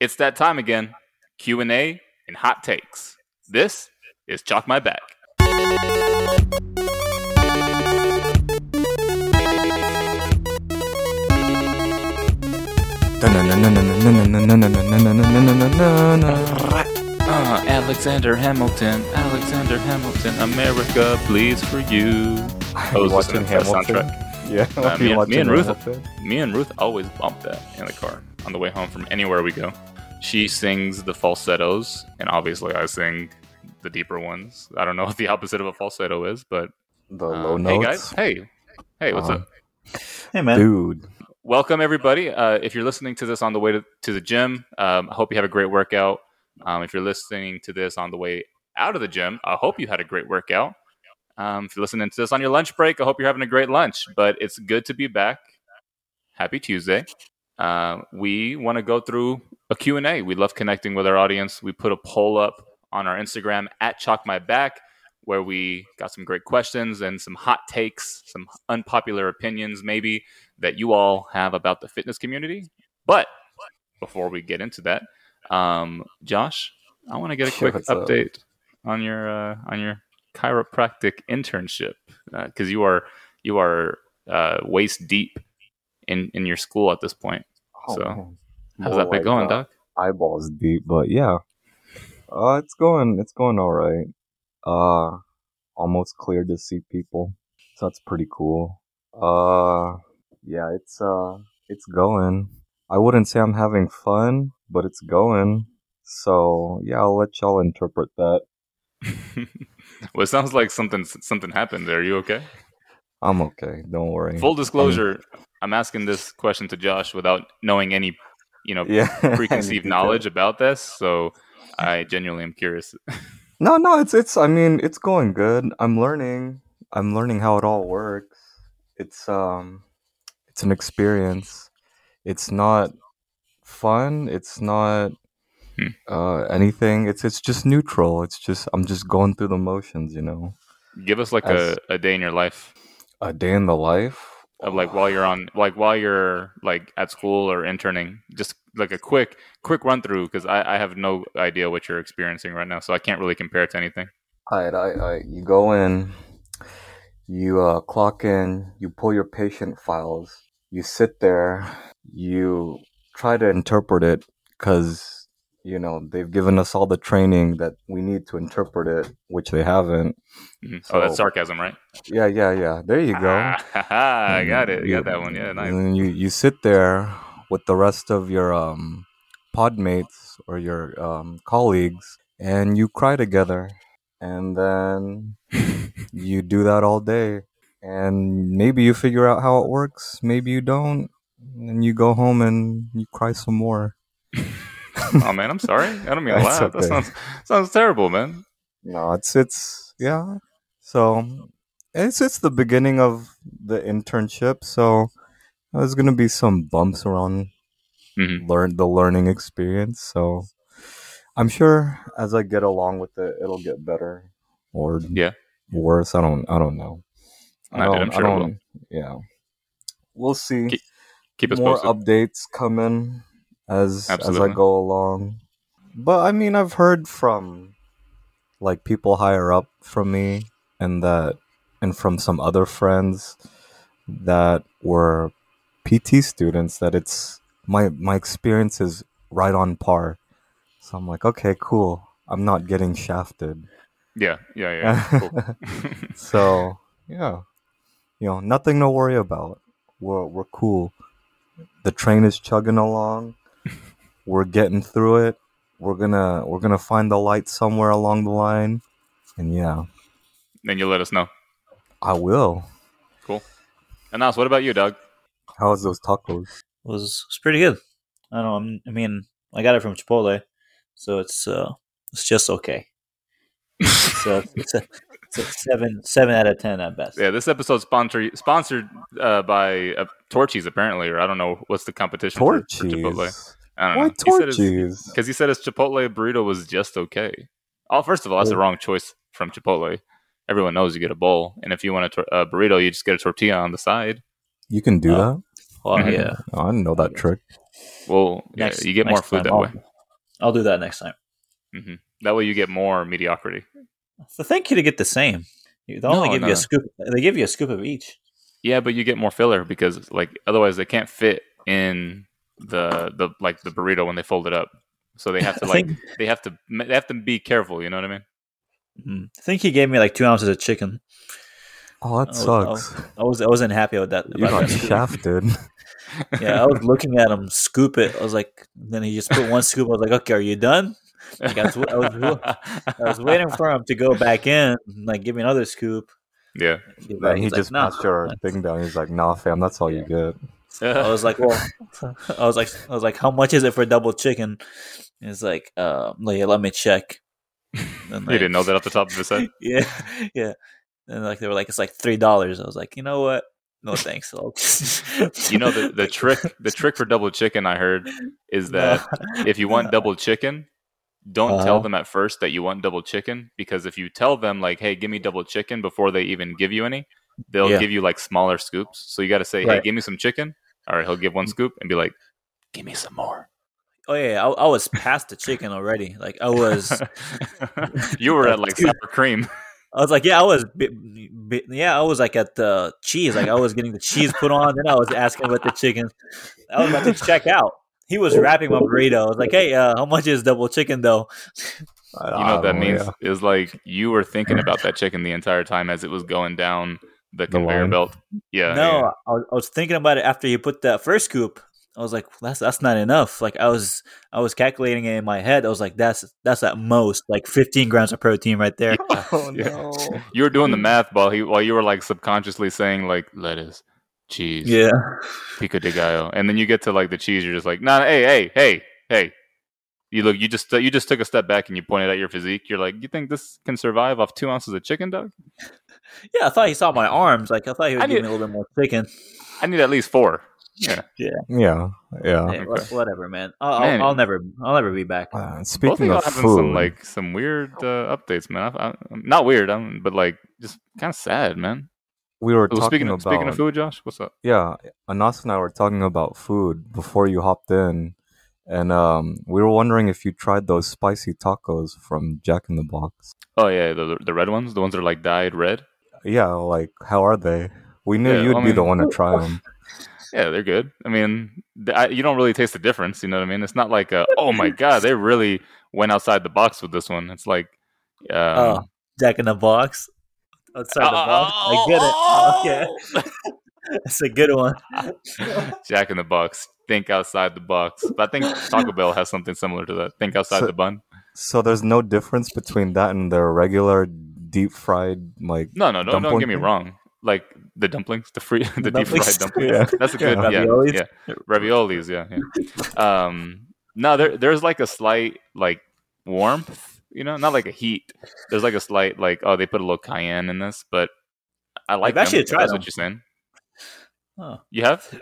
It's that time again. Q&A and hot takes. This is Chalk My Back. Uh, Alexander Hamilton, Alexander Hamilton, America bleeds for you. I was listening to that soundtrack. Yeah, Uh, me, and, me and Ruth, me and Ruth always bump that in the car on the way home from anywhere we go. She sings the falsettos, and obviously I sing the deeper ones. I don't know what the opposite of a falsetto is, but the uh, low hey notes. guys, hey, hey, what's Uh, up? Hey man, dude. Welcome everybody. Uh, if you're listening to this on the way to, to the gym, um, I hope you have a great workout. Um, if you're listening to this on the way out of the gym, I hope you had a great workout. Um, if you're listening to this on your lunch break, I hope you're having a great lunch. But it's good to be back. Happy Tuesday. Uh, we want to go through a Q&A. We love connecting with our audience. We put a poll up on our Instagram at Chalk My Back where we got some great questions and some hot takes, some unpopular opinions maybe that you all have about the fitness community. But before we get into that, um, Josh, I want to get a quick What's up? update on your uh, on your chiropractic internship because you are you are uh, waist deep in in your school at this point. Oh, So, man. How's that been like, going, uh, Doc? Eyeballs deep, but yeah. Uh, it's going. It's going all right. Uh, almost cleared to see people, so that's pretty cool. Uh, yeah, it's uh, it's going. I wouldn't say I'm having fun, but it's going. So yeah, I'll let y'all interpret that. well, it sounds like something something happened. there. Are you okay? I'm okay. Don't worry. Full disclosure, I'm asking this question to Josh without knowing any, you know, yeah. preconceived knowledge about this. So I genuinely am curious. No, no, it's it's I mean, it's going good. I'm learning. I'm learning how it all works. It's um it's an experience. It's not fun. It's not Hmm. uh anything. It's it's just neutral. It's just I'm just going through the motions, you know. Give us like As- a, a day in your life A day in the life of like while you're on like while you're like at school or interning. Just like a quick quick run through because I, I have no idea what you're experiencing right now, so I can't really compare it to anything. Alright, I, I, you go in, you uh, clock in, you pull your patient files, you sit there, you try to interpret it because, you know, they've given us all the training that we need to interpret it, which they haven't. Mhm. oh, that's sarcasm, right? Yeah, yeah, yeah. There you go. Ah, I got it. You got that one. Yeah, nice. And then you, you sit there with the rest of your um, pod mates or your um, colleagues and you cry together. And then you do that all day. And maybe you figure out how it works. Maybe you don't. And you go home and you cry some more. oh man, I'm sorry. I don't mean to laugh. That sounds sounds terrible, man. No, it's it's yeah. So it's it's the beginning of the internship. So there's gonna be some bumps around Mhm. learn the learning experience. So I'm sure as I get along with it, it'll get better or Yeah. worse. I don't I don't know. I don't, I'm sure it will. Yeah, we'll see. Keep- Keep us More posted. updates coming as as I go along. But I mean, I've heard from like people higher up from me, and that and from some other friends that were PT students that it's my my experience is right on par. So I'm like, okay, cool. I'm not getting shafted. Yeah, yeah, yeah. Cool. So yeah, you know, nothing to worry about. We're we're cool. The train is chugging along. We're getting through it. We're gonna we're gonna find the light somewhere along the line, and yeah, then you let us know. I will. Cool. And Nas, what about you, Doug? How was those tacos? was was pretty good. I don't know. I'm- I mean, I got it from Chipotle, so it's uh, it's just okay. So it's a, it's a seven seven out of ten at best. Yeah, this episode's sponsored sponsored uh, by uh, Torchy's apparently, or I don't know what's the competition for, for Chipotle. Torchy's. I don't Why know. He said? Because he said his Chipotle burrito was just okay. Oh, first of all, that's the Oh. wrong choice from Chipotle. Everyone knows you get a bowl, and if you want a, tor- a burrito, you just get a tortilla on the side. You can do Oh. that. Oh Mhm. yeah. Oh, I didn't know that trick. Well, yeah, you get more food time that I'll, way. I'll do that next time. hmm That way you get more mediocrity. So thank you to get the same. They only No, give no, you a scoop. They give you a scoop of each. Yeah, but you get more filler because like otherwise they can't fit in the the like the burrito when they fold it up. So they have to like think, they have to they have to be careful. You know what I mean? Mm. I think he gave me like two ounces of chicken. Oh, that Oh, sucks. I was I wasn't happy with that. You got that shafted. Yeah, I was looking at him scoop it. I was like, then he just put one scoop. I was like, okay, are you done? Like, I was, I was, I was waiting for him to go back in, like give me another scoop. yeah. Give Then he He's like, just "Nah." passed your thing down. He's like, "Nah, fam, that's all you get." I was like, well, I was like, I was like, how much is it for double chicken? He's like, uh, like, let me check. And you didn't know that off the top of his head. Yeah, yeah. And like they were like, it's like three dollars. I was like, you know what? No thanks. You know the the trick the trick for double chicken I heard is that if you want double chicken, don't tell Uh-huh. them at first that you want double chicken because if you tell them like, "Hey, give me double chicken" before they even give you any, they'll Yeah. give you like smaller scoops. So you got to say, "Hey, give me some chicken." All right, he'll give one scoop and be like, "Give me some more." Oh yeah, I, I was past the chicken already. Like I was, you were at like Dude. sour cream. I was like, yeah, I was, bi- bi- yeah, I was like at the cheese. Like I was getting the cheese put on, then I was asking about the chicken. I was about to check out. He was wrapping my burrito. I was like, hey, uh, how much is double chicken though? You know what that means yeah. is like you were thinking about that chicken the entire time as it was going down the The conveyor line. belt. Yeah. no, yeah. I, was, I was thinking about it after you put that first scoop. I was like, that's that's not enough. Like I was I was calculating it in my head. I was like, that's that's at most like 15 grams of protein right there. Oh Yeah. no! You were doing the math while he while you were like subconsciously saying like lettuce, cheese, yeah. pico de gallo, and then you get to like the cheese, you're just like, nah, hey, hey, hey, hey. You look, you just you just took a step back and you pointed at your physique. You're like, you think this can survive off two ounces of chicken, dog? Yeah, I thought he saw my arms. Like I thought he would I give need- me a little bit more chicken. I need at least four. Yeah, Yeah, yeah. Hey, okay. whatever, man. I'll, Man. I'll, I'll never, I'll never be back. Uh, both of speaking y'all of having food, some like some weird uh, updates, man. I, I, not weird, um, but like just kind of sad, man. we were Oh, talking speaking of about speaking of food, Josh, what's up? yeah, Anas and I were talking about food before you hopped in, and um, we were wondering if you tried those spicy tacos from Jack in the Box. Oh yeah, the the red ones, the ones that are like dyed red. Yeah, like how are they? We knew Yeah, you'd I be the one to try them. Yeah, they're good. I mean, th- I, you don't really taste the difference. You know what I mean? It's not like, a, oh my god, they really went outside the box with this one. It's like, um, Oh, Jack in the Box. Outside the box. I get it. Okay, That's a good one. Jack in the Box. Think outside the box. But I think Taco Bell has something similar to that. Think outside So- the bun. So there's no difference between that and their regular deep fried like. No, no, don't, don't get me Dumpling? wrong. Like the dumplings, the free, the deep fried dumplings? dumplings. Yeah. That's a good, Yeah. yeah, Raviolis? yeah, raviolis, yeah, yeah. Um, no, there, there's like a slight like warmth, you know, not like a heat. There's like a slight like, oh, they put a little cayenne in this, but I like. I've actually them, tried That's them. what you're saying. Oh. You have?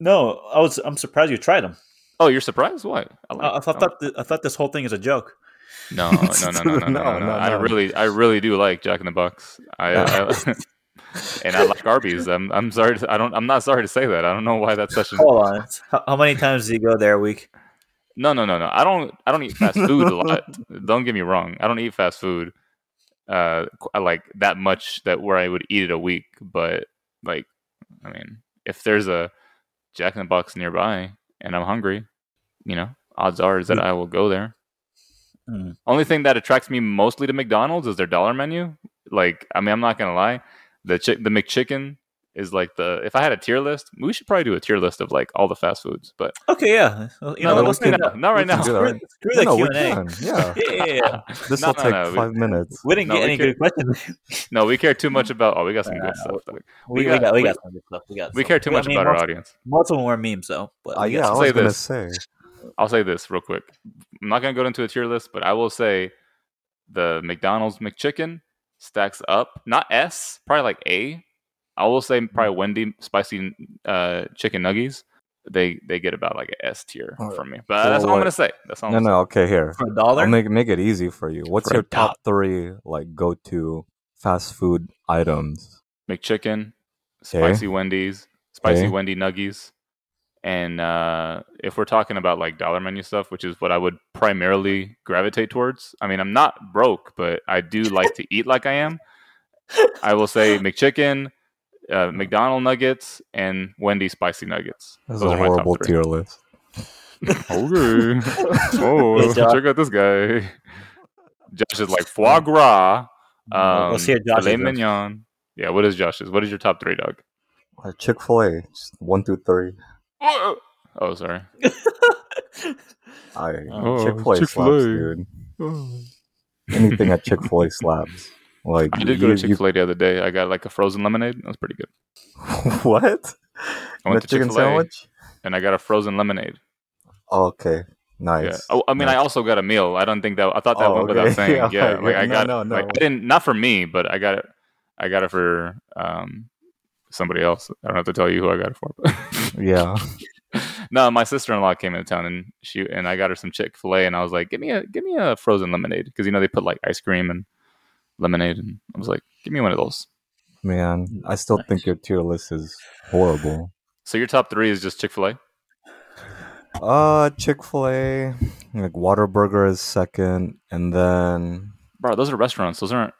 No, I was. I'm surprised you tried them. Oh, you're surprised? What? I, I, I thought, I- th- I thought this whole thing is a joke. No, no, no, no, no, no, no, No, I really, I really do like Jack in the Box. I, I and I like Arby's. I'm, I'm sorry. To, I don't. I'm not sorry to say that. I don't know why that's such a. Hold on. How, how many times do you go there a week? No, no, no, no. I don't. I don't eat fast food a lot. Don't get me wrong. I don't eat fast food. Uh, I like that much that where I would eat it a week. But like, I mean, if there's a Jack in the Box nearby and I'm hungry, you know, odds are is that I will go there. Hmm. Only thing that attracts me mostly to McDonald's is their dollar menu. Like, I mean, I'm not gonna lie, the chi- the McChicken is like the. If I had a tier list, we should probably do a tier list of like all the fast foods. But Okay, yeah. Well, You no, know, no, let's can- that. not right now. do Screw, screw No, the no, Q and A. Yeah, Yeah, yeah, yeah. this No, will no, take no, we- five minutes. We didn't No, get we any could- good questions. No, we care too much about. Oh, we got some good stuff. dog. We, we got- got, we we- got some good stuff. We got. We care too much about our audience. Most of them memes, though. But Uh, yeah, I some. was gonna say. I'll say this real quick. I'm not gonna go into a tier list, but I will say the McDonald's McChicken stacks up. Not S, probably like A. I will say probably Wendy spicy uh, chicken nuggies. They they get about like a S tier Alright. from me. But So that's all I'm gonna say. That's all. No, I'm no, okay, here. for a dollar. I'll make make it easy for you. What's For your top three like go to fast food items? McChicken, spicy Wendy's, spicy Okay. Wendy nuggies, And uh, if we're talking about like dollar menu stuff, which is what I would primarily gravitate towards, I mean, I'm not broke, but I do like to eat like I am. I will say McChicken, uh, McDonald nuggets, and Wendy's spicy nuggets. That's Those a are my horrible tier list. Okay. oh, Good check out this guy. Josh is like foie gras. Um, Let's hear Josh's filet mignon. Yeah, what is Josh's? What is your top three, dog? Chick Fil A, one through three. Oh, sorry. I Oh, Chick Fil A slaps, Chick-fil-A. dude. Anything at Chick Fil A slaps. Like I did go you- to Chick Fil A the other day. I got like a frozen lemonade. That was pretty good. what? I went The to chicken Chick Fil A sandwich? and I got a frozen lemonade. Oh, okay, Yeah. nice. Oh, I mean, I also got a meal. I don't think that I thought that Oh, went without saying. Yeah, Yeah, like I No, got no, no. like I didn't not for me, but I got it. I got it for um somebody else. I don't have to tell you who I got it for. yeah. no, my sister in law came into town and she and I got her some Chick Fil A, and I was like, "Give me a give me a frozen lemonade," because you know they put like ice cream and lemonade, and I was like, "Give me one of those." Man, I still think your tier list is horrible. So your top three is just Chick Fil A. Uh, Chick Fil A, like Whataburger is second, and then Bro, those are restaurants. Those aren't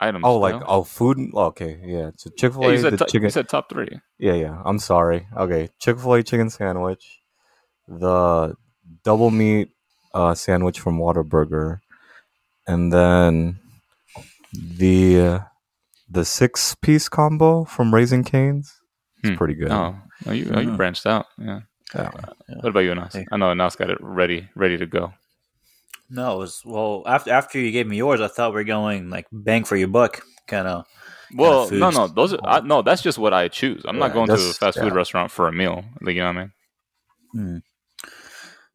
items. oh, like no? oh, food. Okay, yeah. So Chick Fil A, you, said the to- chicken. you said top three. Yeah, yeah. I'm sorry. Okay, Chick Fil A chicken sandwich, the double meat uh, sandwich from Whataburger, and then the uh, the six piece combo from Raising Cane's. It's Hmm. pretty good. Oh, oh, you oh, you Mhm. branched out. Yeah. Yeah. What about you, Anas? Hey. I know Anas got it ready, ready to go. No, it was well after after you gave me yours, I thought we are going like bang for your buck, kind of. Well, no, no, those are I, no. That's just what I choose. I'm not going to a fast food yeah. restaurant for a meal. Like you know what I mean?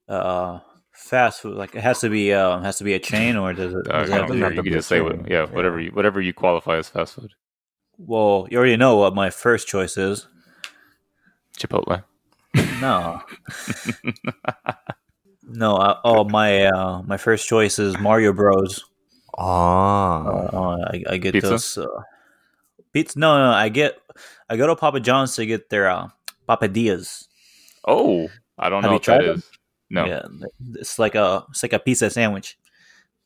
Uh, fast food like it has to be uh has to be a chain or does it? Uh, it I have don't to care. be- have You can be just say what, yeah, whatever you whatever you qualify as fast food. Well, you already know what my first choice is. Chipotle. No. no. Uh, oh, my uh, my first choice is Mario Bros. Ah, Uh, uh, I, I get Pizza? those uh, pizza. No, no, I get I go to Papa John's to get their uh, papadillas. Oh, I don't Have know you what that tried them? is. No, Yeah, it's like a it's like a pizza sandwich.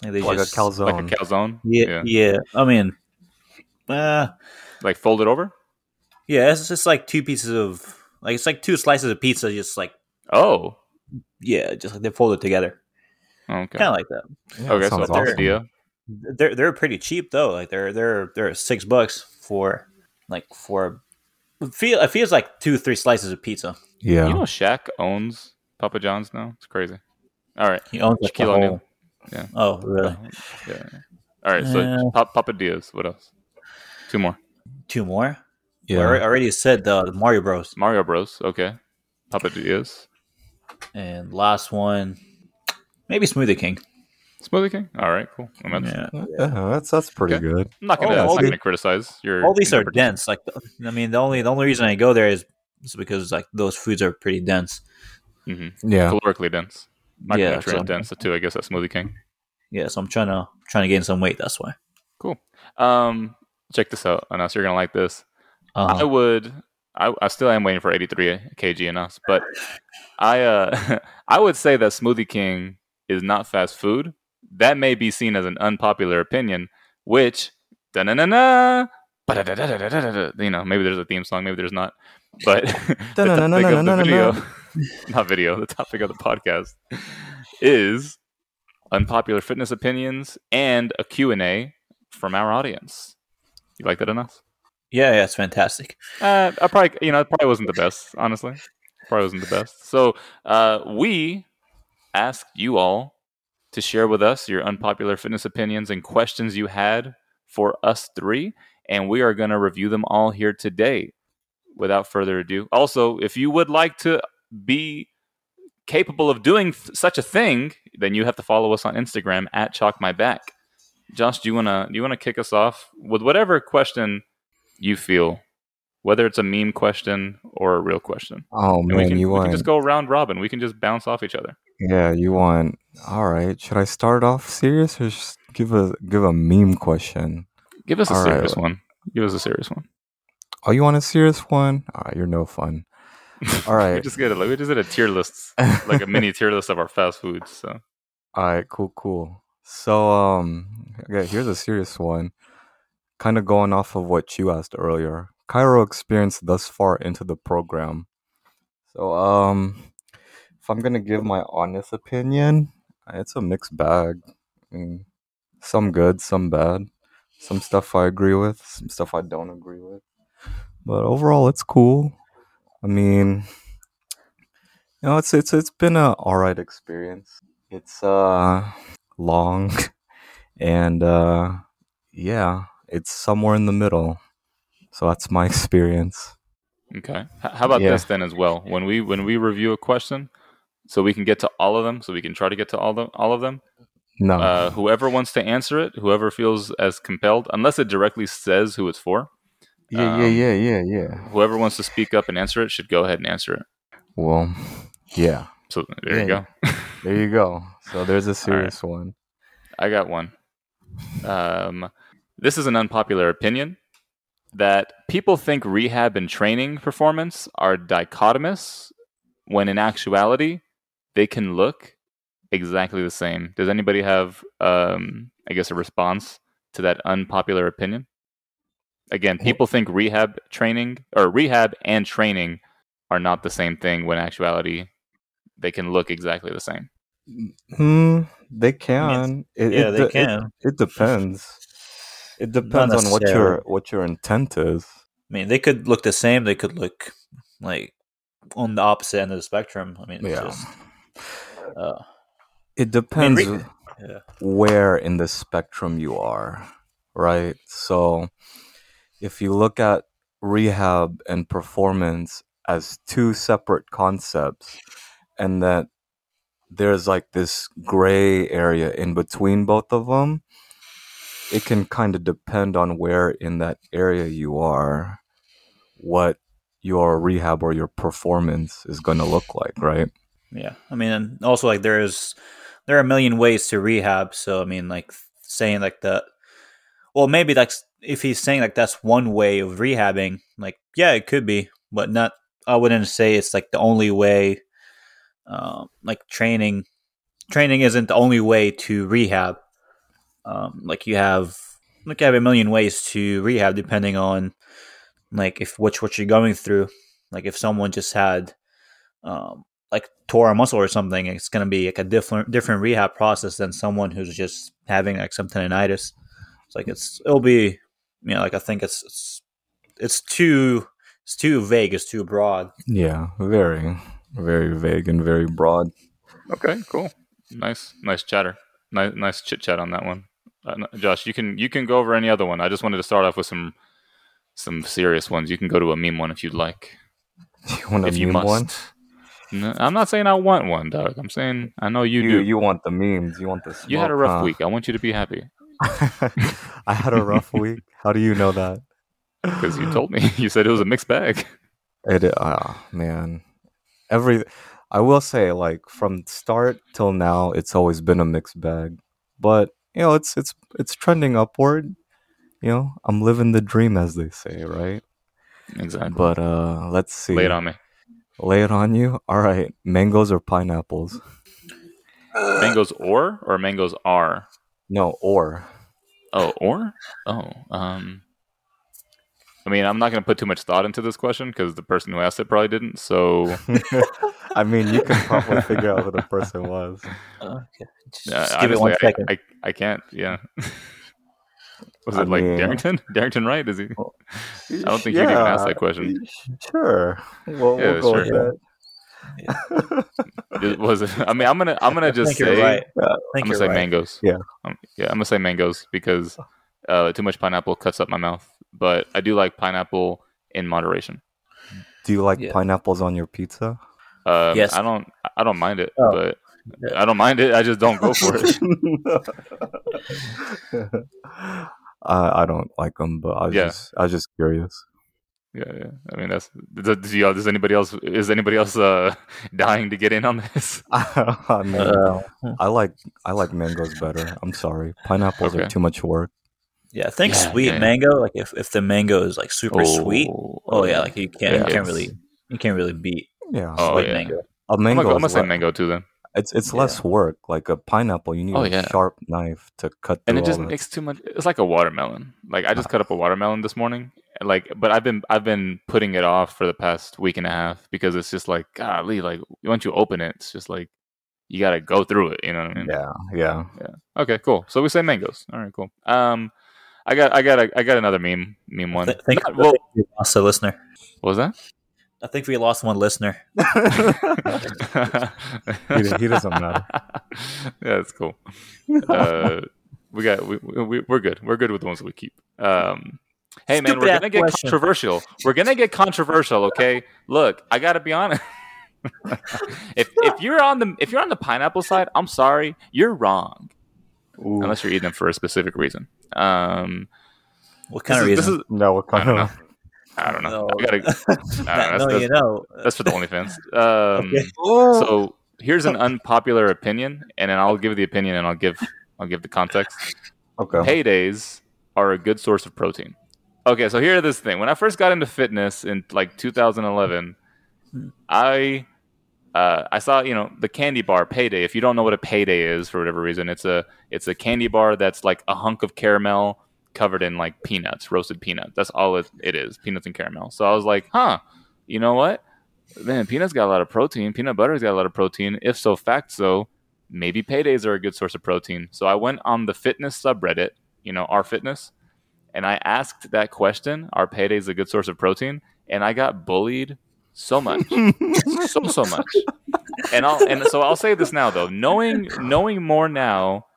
Like, they like just- a calzone. like a calzone. Yeah, yeah. I mean, uh, like fold it over. yeah. It's just like two pieces of like it's like two slices of pizza, just like Oh, yeah, just like they folded together, okay. kind of like that. Yeah, okay, so sounds they're- awesome. papadilla. They're they're pretty cheap though. Like they're they're they're six bucks for like for feel it feels like two three slices of pizza. Yeah. You know, Shaq owns Papa John's now. It's crazy. All right. He owns like Shaquille O'Neal. Yeah. Oh really? Yeah. All right. So Yeah. Pop, Papadias. What else? Two more. Two more. yeah. I already said the, the Mario Bros. Mario Bros. Okay. Papadias. And last one, maybe Smoothie King. Smoothie King. All right. Cool. I'm, not- Yeah. Yeah, that's that's pretty Okay. good. I'm not gonna. Oh, I'm not gonna criticize your. All these are dense. Like I mean, the only the only reason I go there is, is because like those foods are pretty dense. Mhm. Yeah. Calorically dense. Yeah, Micronutrient so- dense too. I guess that's Smoothie King. Yeah, so I'm trying to trying to gain some weight. That's why. Cool. Um, check this out, Anas. You're gonna like this. I Uh, would. I, I still am waiting for 83 kg in us, but I uh I would say that Smoothie King is not fast food. That may be seen as an unpopular opinion, which da na na na you know maybe there's a theme song, maybe there's not, but the topic of the video, not video, the topic of the podcast is unpopular fitness opinions and a Q and A from our audience. You like that enough? Yeah, yeah, it's fantastic. Uh, I probably, you know, it probably wasn't the best, honestly. Probably wasn't the best. So, uh, we asked you all to share with us your unpopular fitness opinions and questions you had for us three, and we are going to review them all here today. Without further ado, also, if you would like to be capable of doing th- such a thing, then you have to follow us on Instagram at Chalk My Back. Josh, do you wanna do you wanna kick us off with whatever question you feel, whether it's a meme question or a real question. Oh And we man, can, you we can want just go round robin. We can just bounce off each other. yeah, you want. All right, should I start off serious or just give a give a meme question? Give us a All right. serious one. Give us a serious one. Oh, you want a serious one? All right, you're no fun. All right. we just get a we just did a tier list, like a mini tier list of our fast foods. So All right, cool, cool. So, um, okay, here's a serious one. Kind of going off of what you asked earlier. Chiro experience thus far into the program. So, um, if I'm gonna give my honest opinion, it's a mixed bag. I mean, some good, some bad. Some stuff I agree with, some stuff I don't agree with. But overall, it's cool. I mean, you know, it's it's it's been a alright experience. It's uh long and uh yeah, it's somewhere in the middle. So that's my experience. okay, how about Yeah. this then as well? When we when we review a question, so we can get to all of them, so we can try to get to all the all of them. No. Uh, whoever wants to answer it, whoever feels as compelled, unless it directly says who it's for, yeah, um, yeah, yeah, yeah, yeah. whoever wants to speak up and answer it should go ahead and answer it. Well, yeah. So there you go. There you go. So there's a serious one. I got one. Um, this is an unpopular opinion that people think rehab and training performance are dichotomous when in actuality they can look exactly the same. Does anybody have, um, I guess, a response to that unpopular opinion? Again, people think rehab training or rehab and training are not the same thing when in actuality they can look exactly the same. Hmm, they can. It, yeah, it they it- can. It, depends. It depends on what your what your intent is. I mean, they could look the same. They could look like on the opposite end of the spectrum. I mean, it's Yeah. just, uh, It depends re- yeah. where in the spectrum you are, right? So if you look at rehab and performance as two separate concepts and that there's like this gray area in between both of them, it can kind of depend on where in that area you are, what your rehab or your performance is going to look like, right? Yeah, I mean, and also like there's there are a million ways to rehab. So I mean, like saying like the well, maybe like if he's saying like that's one way of rehabbing, like yeah, it could be, but not. I wouldn't say it's like the only way. Um, like training, training isn't the only way to rehab. Um, like you have like you have a million ways to rehab depending on like if which what you're going through. Like if someone just had um, like tore a muscle or something, it's going to be like a different different rehab process than someone who's just having like some tendonitis. It's like it's it'll be you know like I think it's it's it's too it's too vague, it's too broad. Yeah, very, very vague and very broad. Okay, cool. Nice, nice chatter. Nice, nice chit chat on that one. Uh, Josh, you can you can go over any other one. I just wanted to start off with some some serious ones. You can go to a meme one if you'd like. You want a if you meme must. one? No, I'm not saying I want one, Doug. I'm saying I know you, You, do. you want the memes? You want the? Smoke, you had a rough huh? week. I want you to be happy I had a rough week. How do you know that? because you told me. You said it was a mixed bag. It, uh, man, every I will say like from start till now, it's always been a mixed bag. But you know, it's it's it's trending upward. You know, I'm living the dream, as they say, right? Exactly. But uh, let's see. Lay it on me. Lay it on you. All right, mangoes or pineapples? Mangoes or or mangoes are. No, or. Oh, or oh, um. I mean, I'm not going to put too much thought into this question because the person who asked it probably didn't. So I mean, you can probably figure out who the person was. okay. Just, Yeah, just give it one honestly, I- second. I, I, can't. Yeah. Was I it like mean- Darrington? Darrington Wright? Is he? I don't think you'd even ask that question. Sure. Well, Yeah, we'll go sure. with that. Is- Was it? I mean, I'm gonna I'm gonna just think say right. Yeah. I I'm gonna say right. mangoes. Yeah. Um, yeah, I'm gonna say mangoes because uh, too much pineapple cuts up my mouth. But I do like pineapple in moderation. Do you like Yeah. pineapples on your pizza? Um, Yes. I don't I don't mind it, Oh. but I don't mind it. I just don't go for it. I I don't like them, but I was Yeah. just I was just curious. Yeah, yeah. I mean, that's does, does, y'all- does anybody else is anybody else uh, dying to get in on this? I mean, Uh, I like I like mangoes better. I'm sorry, pineapples Okay. are too much work. Yeah, I think Yeah, sweet yeah. mango. Like if, if the mango is like super sweet, oh yeah, like you can't you can't really you can't really beat Yeah, Oh, like yeah. mango. a I'm mango. gonna, I'm gonna say le- mango too then, It's it's Yeah. less work. Like a pineapple, you need Oh, a sharp knife to cut. and it just all that. makes too much. It's like a watermelon. Like I just cut up a watermelon this morning. Like, but I've been I've been putting it off for the past week and a half because it's just like golly, like once you open it, it's just like you got to go through it. You know what I mean? Yeah, Yeah, yeah. Okay, cool. So we say mangoes. All right, cool. Um, I got I got a, I got another meme meme one. Th- think, Not- I well, think we lost a listener. what was that? I think we lost one listener. He- he doesn't matter. yeah, that's cool. Uh, we got we, we we're good. We're good with the ones that we keep. Um, hey man, we're gonna get question. controversial. We're gonna get controversial. Okay, look, I gotta be honest. if if you're on the if you're on the pineapple side, I'm sorry, you're wrong. Ooh. Unless you're eating them for a specific reason. Um, What kind this of is- this reason? is no, what I kind don't know. of? I don't know. No. I gotta, no, that's- no, you know. that's for the OnlyFans. Um, Okay. So here's an unpopular opinion, and then I'll give the opinion, and I'll give I'll give the context. Okay. Paydays are a good source of protein. Okay, so here's this thing. When I first got into fitness in like 2011, I uh, I saw you know the candy bar Payday. If you don't know what a Payday is for whatever reason, it's a it's a candy bar that's like a hunk of caramel covered in like peanuts, roasted peanuts. That's all it, it is, peanuts and caramel. So I was like, huh, you know what? Man, peanuts got a lot of protein. Peanut butter's got a lot of protein. If so, fact so, maybe paydays are a good source of protein. So I went on the fitness subreddit, you know, our fitness, and I asked that question, are paydays a good source of protein? And I got bullied so much. so so much. And I'll and so I'll say this now though, knowing knowing more now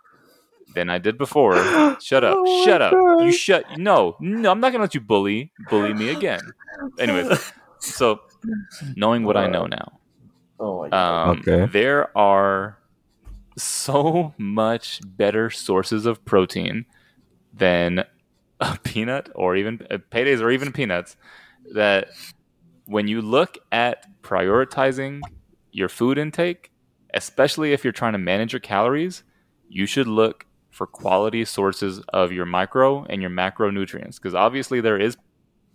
than I did before. Shut up. Oh shut up. God. You shut no, no, I'm not gonna let you bully bully me again. Anyways, so knowing what I know now. Oh my Um, Okay. There are so much better sources of protein than a peanut or even uh, paydays or even peanuts that when you look at prioritizing your food intake, especially if you're trying to manage your calories, you should look for quality sources of your micro and your macronutrients because obviously there is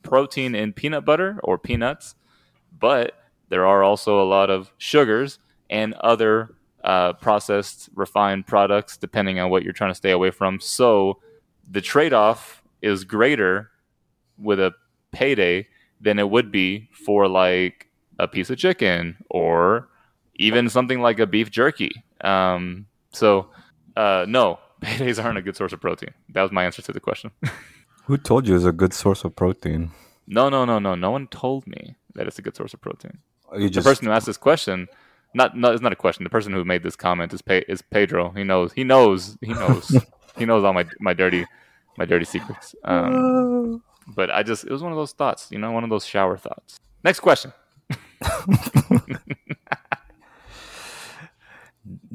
protein in peanut butter or peanuts, but there are also a lot of sugars and other uh, processed refined products depending on what you're trying to stay away from. So the trade off is greater with a payday than it would be for like a piece of chicken or even something like a beef jerky. Um, so, uh, no, paydays aren't a good source of protein. That was my answer to the question. Who told you it's a good source of protein? no, no, no, no. No one told me that it's a good source of protein. You the just person who asked this question, not, no, it's not a question. The person who made this comment is Pe- is Pedro. He knows. He knows. He knows. he knows all my my dirty my dirty secrets. Um, but I just it was one of those thoughts, you know, one of those shower thoughts. Next question.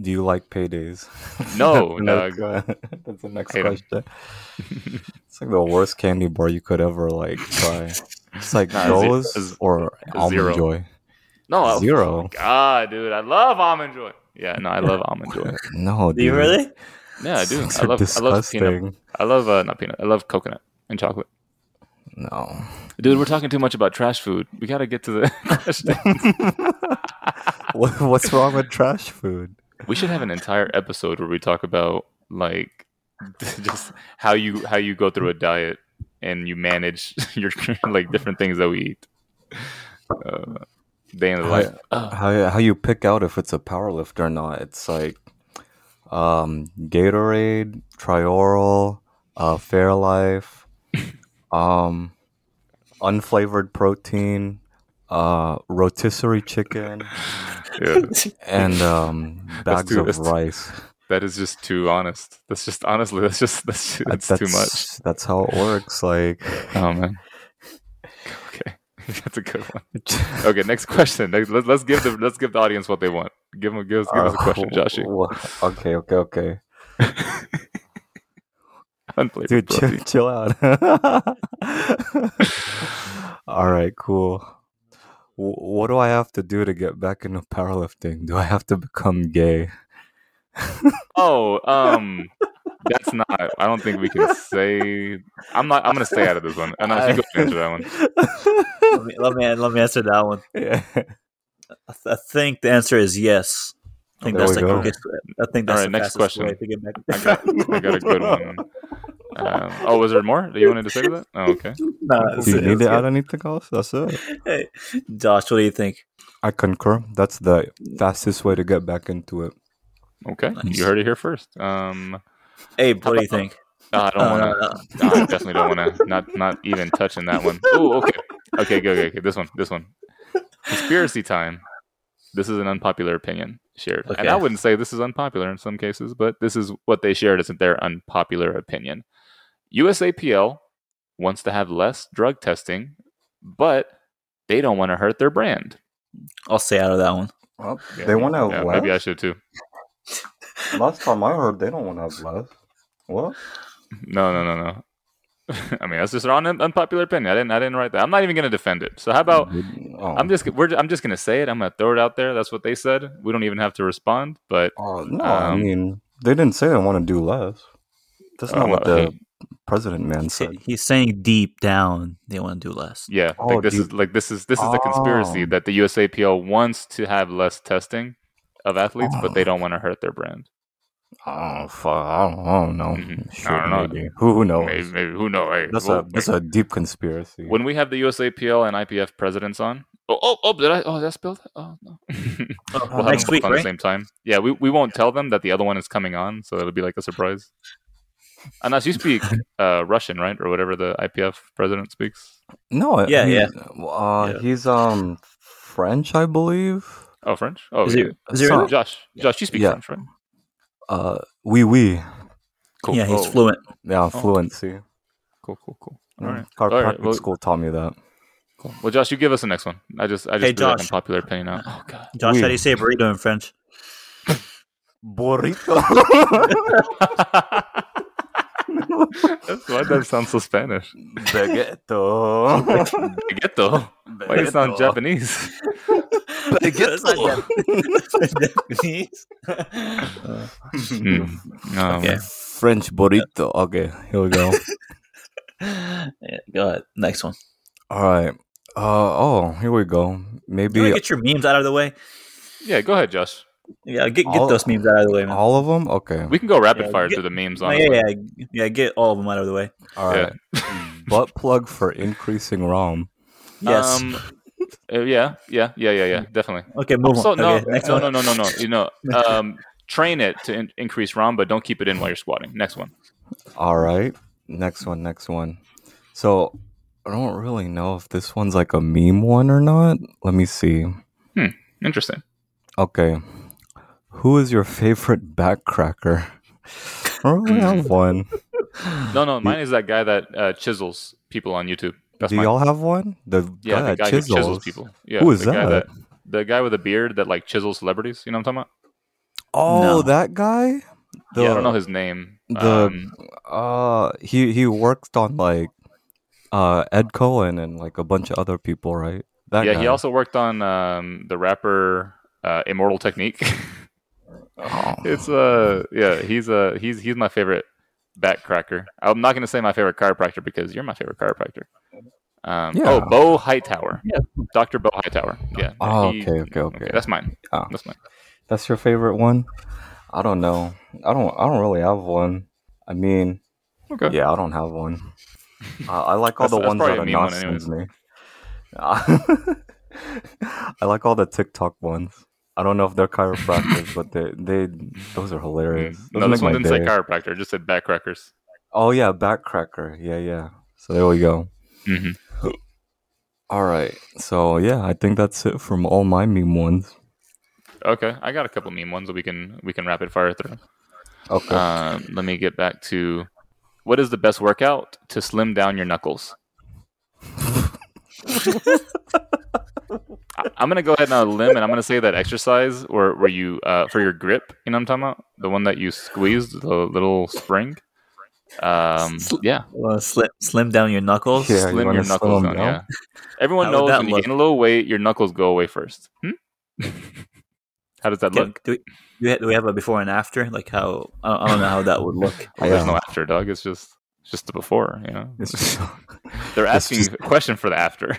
Do you like paydays? No, That's dog. uh, that's the next Hate 'em. question. it's like the worst candy bar you could ever like try. It's like Nah, those z- or almond zero. joy. No, I- Zero. God, dude, I love almond joy. Yeah, no, I love almond joy. No, Do you really? Yeah, I do. Those I love I love peanut. I love uh, not peanut. I love coconut and chocolate. No. Dude, we're talking too much about trash food. We got to get to the question. what, what's wrong with trash food? We should have an entire episode where we talk about like just how you how you go through a diet and you manage your like different things that we eat. Uh, day in the life. Uh, How how you pick out if it's a power lift or not? It's like um, Gatorade, Trioral, uh, Fairlife, um, unflavored protein, uh, rotisserie chicken, yeah, and um, bags too- of that's- rice. that is just too honest. That's just honestly. That's just that's, that's, too much. That's how it works. Like, Oh man. Okay, that's a good one. Okay, next question. Next, let's let's give the let's give the audience what they want. Give them give us give us a question, Uh, Joshy. Okay, okay, okay. Unflavored Dude, chill, protein. chill out. All right, cool. W- what do I have to do to get back into powerlifting? Do I have to become gay? Oh, um, that's not. I don't think we can say. I'm not. I'm gonna stay out of this one. And you go answer that one. let, me, let me let me answer that one. Yeah. I, th- I think the answer is yes. I think There that's we the go. quickest. I think that's All right, the next question. way to get back. I got, I got a good one. Um, oh, was there more that you wanted to say to that? Oh, okay. Nah, Do you it's- need it's to add anything else? That's it. Hey, Josh, what do you think? I concur. That's the fastest way to get back into it. Okay, Nice. you heard it here first. Um, Hey, what do you think? no, I don't Uh, want to. I definitely don't want to. Not, not even touching that one. Oh, okay, okay, good, good, good. This one, this one. Conspiracy time. This is an unpopular opinion shared, and I wouldn't say this is unpopular in some cases, but this is what they shared as their unpopular opinion. USAPL wants to have less drug testing, but they don't want to hurt their brand. I'll stay out of that one. Well, Yeah, they want to have yeah, less. Maybe I should too. Last time I heard, they don't want to have less. What? No, no, no, no. I mean, that's just an unpopular opinion. I didn't, I didn't write that. I'm not even going to defend it. So how about Oh. I'm just, we're, I'm just going to say it. I'm going to throw it out there. That's what they said. We don't even have to respond. But Oh, no, I Um, mean, they didn't say they want to do less. That's not Uh, what well, the hey. President man said. he's saying deep down they want to do less. yeah, Oh, like this do is like this is this is the conspiracy Oh. that the USAPL wants to have less testing of athletes, but they Oh. don't want to hurt their brand. Oh, fuck. I don't, I don't know. Mhm. Sure, I don't know. maybe. Who, who knows? Maybe, maybe who knows? Hey, That's well, a that's a deep conspiracy. when we have the USAPL and IPF presidents on. Oh, oh, oh! Did I? Oh, did I spill that? Oh no. Oh, we'll have next them week, on right? the same time. Yeah, we, we won't tell them that the other one is coming on, so it'll be like a surprise. Unless you speak uh, Russian, right, or whatever the IPF president speaks. no, Yeah, he- yeah. Uh, Yeah. He's um French, I believe. Oh, French. Oh, Is he? yeah. Is he Some- really? Josh? Josh, you speak Yeah. French, right? Uh, oui, oui. Cool. Yeah, he's oh, fluent. Yeah, fluency. Cool, cool, cool. Mm, All right. Chiropractic All right, well- school taught me that. Cool. Well, Josh, you give us the next one. I just, I just Hey, threw that Josh. unpopular opinion out. Oh God. Josh, Oui. how do you say burrito in French? Burrito. That's why that sound so Spanish. Baguetto. Baguetto. Why it sound Baguetto. Japanese? That's not Japanese. Hmm. Um, Okay. French burrito. Okay, here we go. Yeah, go ahead. Next one. All right. Uh oh, here we go. Maybe wanna get your memes out of the way? Yeah, go ahead, Josh. Yeah, get get All- those memes out of the way, man. all of them. Okay. We can go rapid Yeah, fire get- through the memes. Oh, Honestly. yeah, yeah, yeah. Get all of them out of the way. All right. Butt plug for increasing ROM. Yes. Um, uh, yeah, yeah, yeah, yeah, yeah. Definitely. okay, move So on. no, okay, next no, one. no, no, no, no. You know, um, train it to in- increase ROM, but don't keep it in while you're squatting. Next one. All right. Next one. Next one. So I don't really know if this one's like a meme one or not. Let me see. Hmm. Interesting. Okay. Who is your favorite backcracker? I don't have one. No, no, mine is that guy that uh, chisels people on YouTube. That's Do mine. y'all have one? The yeah, guy the that guy chisels. who chisels people. Yeah, Who is the Guy that? the guy with a beard that like chisels celebrities. You know what I'm talking about? Oh, No. that guy. about? yeah, I don't know his name. the- um, Uh, he he worked on like uh Ed Cohen and like a bunch of other people, right? That yeah, guy. he also worked on um, the rapper uh, Immortal Technique. Oh. it's uh yeah, he's uh he's he's my favorite backcracker. I'm not gonna say my favorite chiropractor because you're my favorite chiropractor. Um, Yeah. Oh, Beau Hightower. Yeah. Doctor Beau Hightower. Yeah. Oh, he- okay, okay, okay. That's mine. Oh. That's mine. That's your favorite one? I don't know. I don't. I don't really have one. I mean, Okay. yeah, I don't have one. Uh, I like all the ones that probably are a meme me. I like all the TikTok ones. I don't know if they're chiropractors, but they they those are hilarious. Those No, this one didn't say chiropractor. It just said backcrackers. Oh yeah, backcracker. Yeah, yeah. So there we go. hmm All right. So yeah, I think that's it from all my meme ones. Okay, I got a couple meme ones that we can we can rapid fire through. Okay. Um, let me get back to what is the best workout to slim down your knuckles? I- I'm gonna go ahead on a limb and I'm gonna say that exercise where where you uh, for your grip, you know what I'm talking about, the one that you squeezed, the little spring. Um, yeah, Uh, slim, slim down your knuckles. Yeah, slim wanna your knuckles them down. down? Yeah, everyone How knows that when you gain a little weight, your knuckles go away first. Hmm? How does that Okay, look? do, we, do, we have, do we have a before and after? Like how I don't, I don't know how that would look. Well, There's no after, dog. It's just it's just the before. You know, It's just- they're it's asking just- a question for the after.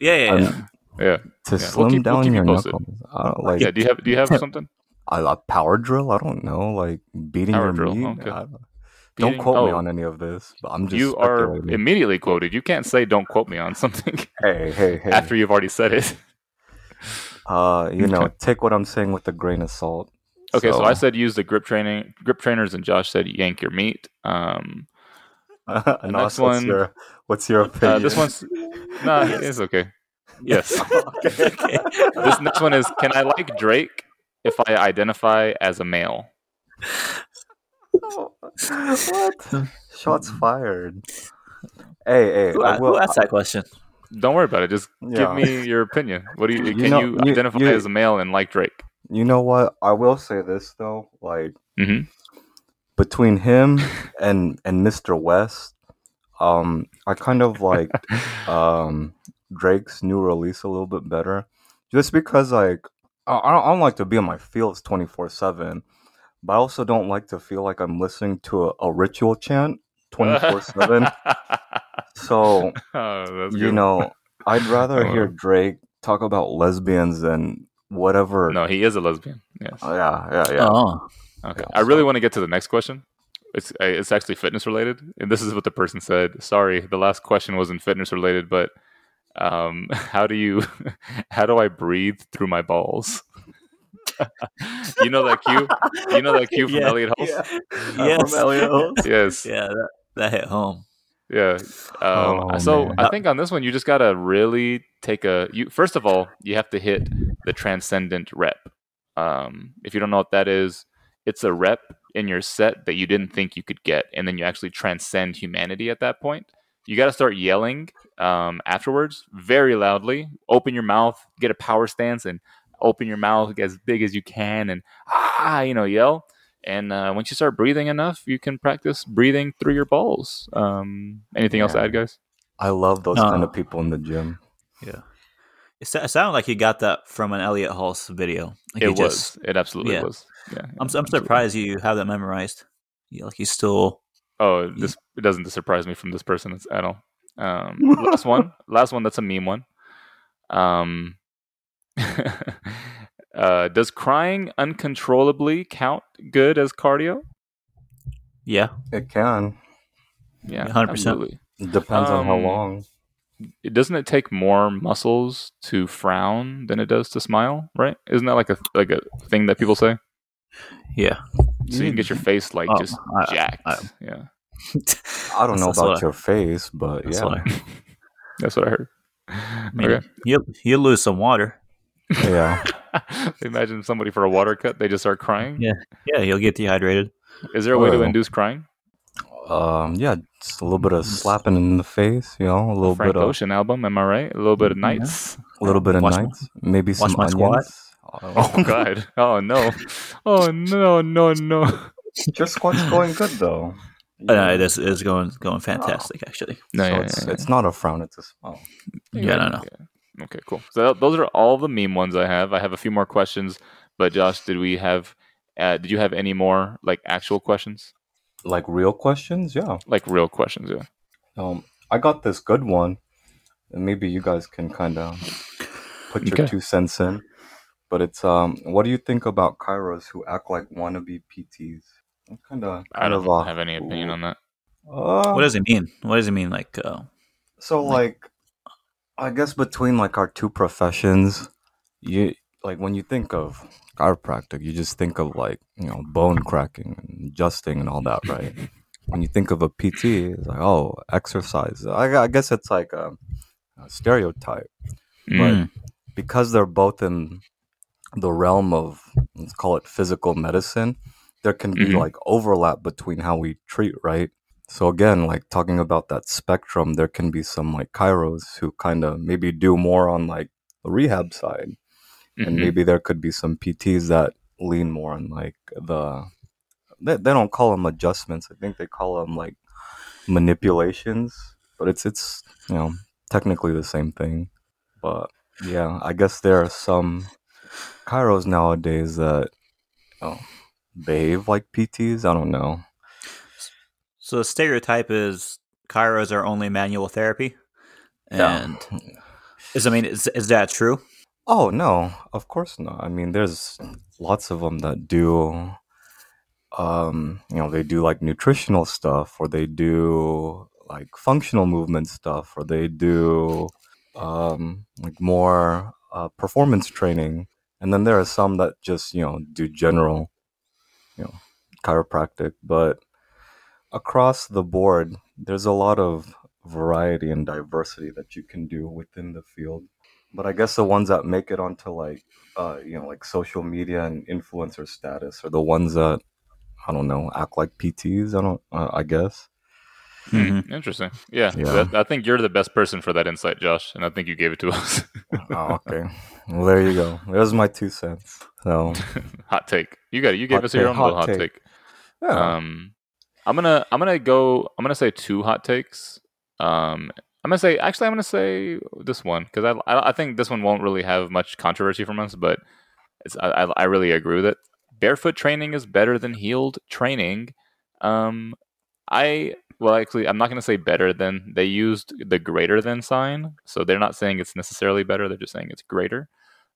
Yeah, yeah, yeah. I'm, Yeah. to Yeah, we'll slim keep- we'll down you your posted. knuckles. I don't like Yeah. Do you have Do you have something? I, a power drill. I don't know, like beating Power your drill, meat. okay. I don't- Beating- don't quote me oh, on any of this, but I'm just You are immediately quoted. You can't say "Don't quote me on something" hey, hey, hey. after you've already said it. uh, you know, take what I'm saying with a grain of salt. Okay, so, I said use the grip training, grip trainers, and Josh said yank your meat. Um, next next what's one- Your, what's your opinion? uh, this one's no, it's okay. Yes. okay. this next one is: Can I like Drake if I identify as a male? what? Shots fired. Hey, hey. Who, I will, who asked that question? Don't worry about it. Just Yeah. give me your opinion. What do you? You Can know- you, you- identify you- as a male and like Drake? You know what? I will say this though, like Mm-hmm. between him and and Mr. West, um, I kind of like um Drake's new release a little bit better, just because like I, I don't, I don't like to be in my fields twenty four seven, but I also don't like to feel like I'm listening to a, a ritual chant twenty four seven. So Oh, that's you good. know, I'd rather Oh. hear Drake talk about lesbians than whatever. No, he is a lesbian. Yes. Oh, yeah, yeah, yeah. Oh, Okay. Yeah, I really want to get to the next question. It's uh, it's actually fitness related, and this is what the person said. Sorry, the last question wasn't fitness related, but um, how do you how do I breathe through my balls? you know that cue? You know that cue from Yeah. Elliot Hulse? Yeah. yes. From Elliot. Yes. Yeah, that, that hit home. Yeah. Um, Oh, so man. I think on this one, you just gotta really take a. You first of all, you have to hit the transcendent rep. Um, if you don't know what that is, it's a rep in your set that you didn't think you could get, and then you actually transcend humanity at that point. You got to start yelling um, afterwards, very loudly. Open your mouth, get a power stance, and open your mouth as big as you can, and ah, you know, yell. And uh, once you start breathing enough, you can practice breathing through your balls. Um, anything else to add, guys? I love those No. kind of people in the gym. Yeah. it sounded like you got that from an Elliot Hulse video. Like it was. just- it absolutely yeah. was. Yeah. I'm, I'm absolutely. surprised you have that memorized. You, like you still. Oh, this it doesn't surprise me from this person at all. Um, last one, last one. That's a meme one. Um, uh, does crying uncontrollably count good as cardio? Yeah. It can. Yeah, 100%. absolutely. It depends on how Um, long. It doesn't it take more muscles to frown than it does to smile, right? Isn't that like a like a thing that people say? Yeah. So you can get your face like Oh, just I- jacked. I- yeah, I don't know That's about what I- your face, but That's yeah. what I- that's what I heard. I mean, Okay. you you lose some water. yeah. Imagine somebody for a water cut, they just start crying. Yeah. Yeah, you'll get dehydrated. Is there a way to induce crying? Um, yeah, just a little bit of slapping in the face, you know, a little Frank bit of Ocean album, am I right? A little bit of Yeah. nights. a little bit of Watch my- nights, maybe some my squat. onions. Oh god. Oh no. Oh no, no, no. Your squat's going good though. Uh, no, it is, it is going going fantastic, actually. No, so yeah, it's, yeah, yeah. it's not a frown, it's a smile. Yeah, no, no. yeah. Okay, cool. So those are all the meme ones I have. I have a few more questions, but Josh, did we have uh, did you have any more like actual questions? Like real questions, yeah. Like real questions, yeah. Um, I got this good one, and maybe you guys can kind of put your Okay. two cents in. But it's um, what do you think about chiros who act like wannabe PTs? Kind of, I don't of uh, have any opinion on that. Uh, What does it mean? What does it mean? Like, uh, So like I guess between like our two professions, you like when you think of chiropractic, you just think of like, you know, bone cracking and adjusting and all that, right? when you think of a PT, it's like, oh, exercise. I, I guess it's like a, a stereotype. Mm. mm, Because they're both in the realm of let's call it physical medicine, there can be Mhm. like overlap between how we treat, right? So again, like talking about that spectrum, there can be some like chiros who kind of maybe do more on like the rehab side, and Mhm. maybe there could be some PTs that lean more on like the they, they don't call them adjustments. I think they call them like manipulations, but it's it's you know technically the same thing. But yeah, I guess there are some chiros nowadays that oh, behave like PTs. I don't know. so the stereotype is chiros are only manual therapy, and Is I mean, is is that true? Oh no, of course not. I mean, there's lots of them that do, um, you know, they do like nutritional stuff, or they do like functional movement stuff, or they do um, like more uh, performance training, and then there are some that just you know do general, you know, chiropractic. But across the board, there's a lot of variety and diversity that you can do within the field. But I guess the ones that make it onto like uh, you know like social media and influencer status are the ones that I don't know act like PTs. I don't. Uh, I guess. Mhm. Interesting. Yeah, Yeah. that- I think you're the best person for that insight, Josh, and I think you gave it to us. Oh, okay. Well, there you go. There's my two cents. So hot take. You got it. You gave Hot us your take, own little hot hot take. take. yeah. Um, I'm gonna I'm gonna go. I'm gonna say two hot takes. Um, I'm gonna say actually I'm gonna say this one because I, I I think this one won't really have much controversy from us, but it's I I, I really agree with it. Barefoot training is better than heeled training. Um, I well actually I'm not gonna say better than. They used the greater than sign, so they're not saying it's necessarily better. They're just saying it's greater.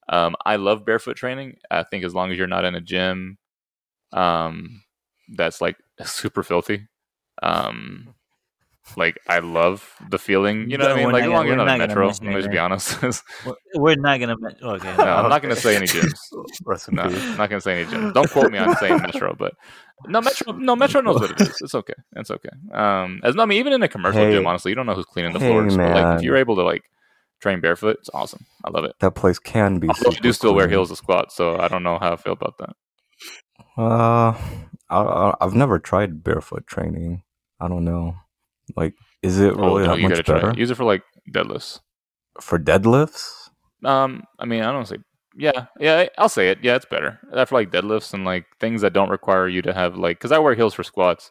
Um, I love barefoot training. I think as long as you're not in a gym, um, that's like super filthy. Um, like I love the feeling. You know what I mean? Like long you're not metro. Let me just be honest. We're- not gonna. men- Okay, no, I'm not gonna say any gyms. No. I'm not gonna say any gyms. Don't quote me on saying metro, but no metro. No metro knows what it is. It's okay. It's okay. Um, as I mean, even in a commercial Hey. gym, honestly, you don't know who's cleaning the Hey, floors. But like, if you're able to like train barefoot, it's awesome. I love it. That place can be. Although I do still wear heels to squat, so I don't know how I feel about that. Uh, I, I, I've never tried barefoot training. I don't know. Like, is it Oh, really no, that you much better. Use it for like deadlifts. for deadlifts? Um, I mean, I don't say, yeah, yeah, I'll say it. Yeah, it's better. That for like deadlifts and like things that don't require you to have like, because I wear heels for squats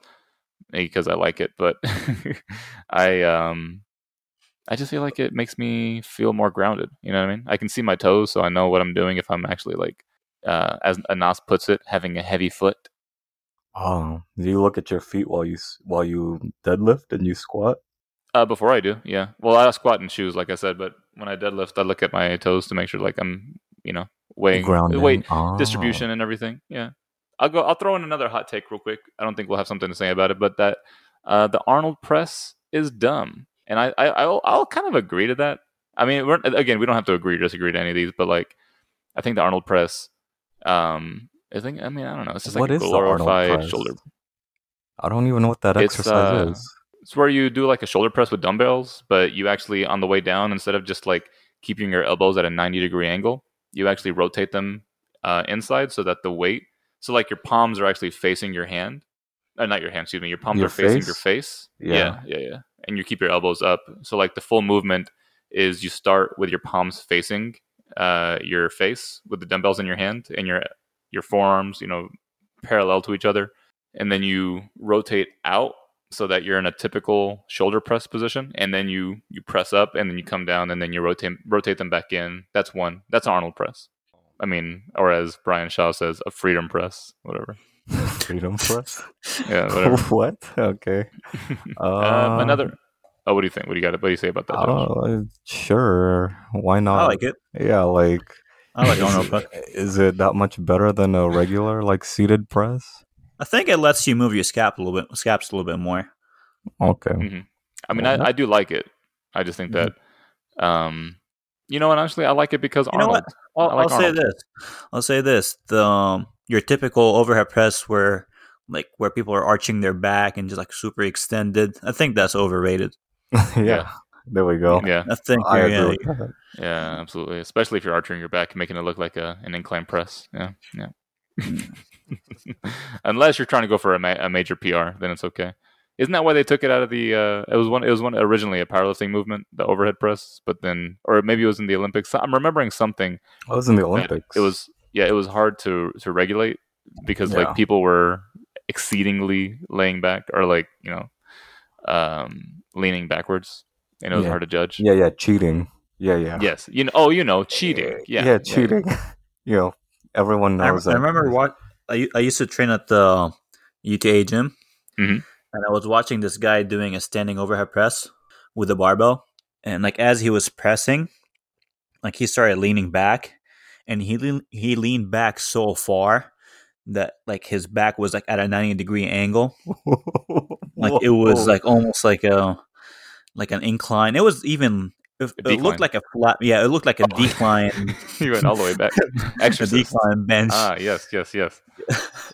because I like it, but I um, I just feel like it makes me feel more grounded. You know what I mean? I can see my toes, so I know what I'm doing if I'm actually like, uh, as Anas puts it, having a heavy foot. Oh, do you look at your feet while you while you deadlift and you squat? Uh, before I do, yeah. Well, I squat in shoes, like I said, but when I deadlift, I look at my toes to make sure like I'm, you know, weighing Grounding. weight Oh. distribution and everything. Yeah, I'll go. I'll throw in another hot take real quick. I don't think we'll have something to say about it, but that uh, the Arnold press is dumb, and I, I I'll, I'll kind of agree to that. I mean, we're, again, we don't have to agree or disagree to any of these, but like, I think the Arnold press, um, I think, I mean, I don't know, it's just What like a glorified shoulder. I don't even know what that It's, exercise uh, is. It's where you do like a shoulder press with dumbbells, but you actually on the way down, instead of just like keeping your elbows at a ninety degree angle, you actually rotate them uh, inside so that the weight, so like your palms are actually facing your hand, uh, not your hand, excuse me, your palms Your are facing your face. Yeah. yeah, yeah, yeah. And you keep your elbows up. So like the full movement is you start with your palms facing uh, your face with the dumbbells in your hand and your your forearms, you know, parallel to each other, and then you rotate out so that you're in a typical shoulder press position, and then you you press up, and then you come down, and then you rotate rotate them back in. That's one. That's Arnold press. I mean, or as Brian Shaw says, a freedom press, whatever. Freedom press. Yeah, whatever. what? Okay. Uh, um, another. Oh, what do you think? What do you got? What do you say about that? Josh? Uh, sure. Why not? I like it. Yeah, like. I like is Arnold it- press. Is it that much better than a regular like seated press? I think it lets you move your scap a little bit, scaps a little bit more. Okay. hmm I mean, Yeah. I, I do like it. I just think that, um, you know, and honestly, I like it because You know Arnold. what? I'll, like I'll say this. I'll say this. The um, your typical overhead press where like where people are arching their back and just like super extended. I think that's overrated. yeah. Yeah. There we go. Yeah, I think I yeah, agree with yeah, absolutely. Especially if you're arching your back, making it look like a an incline press. Yeah, yeah. Unless you're trying to go for a, ma- a major PR, then it's okay. Isn't that why they took it out of the? Uh, it was one. It was one originally a powerlifting movement, the overhead press, but then, or maybe it was in the Olympics. I'm remembering something. I was in the Olympics. It was yeah, it was hard to to regulate because Yeah. like people were exceedingly laying back or like you know um leaning backwards, and it was Yeah. hard to judge. Yeah, yeah, cheating. Yeah, yeah. Yes, you know. Oh, you know, cheating. Yeah, yeah, cheating. you know, everyone knows I that. I remember what I, I used to train at the UTA gym, Mhm. and I was watching this guy doing a standing overhead press with a barbell, and like as he was pressing, like he started leaning back, and he lean- he leaned back so far that like his back was like at a ninety degree angle. Like it was like almost like a like an incline. It was even. It, it looked like a flat. Yeah, it looked like a Oh. decline. you went all the way back. a Exorcist. decline bench. Ah, yes, yes, yes.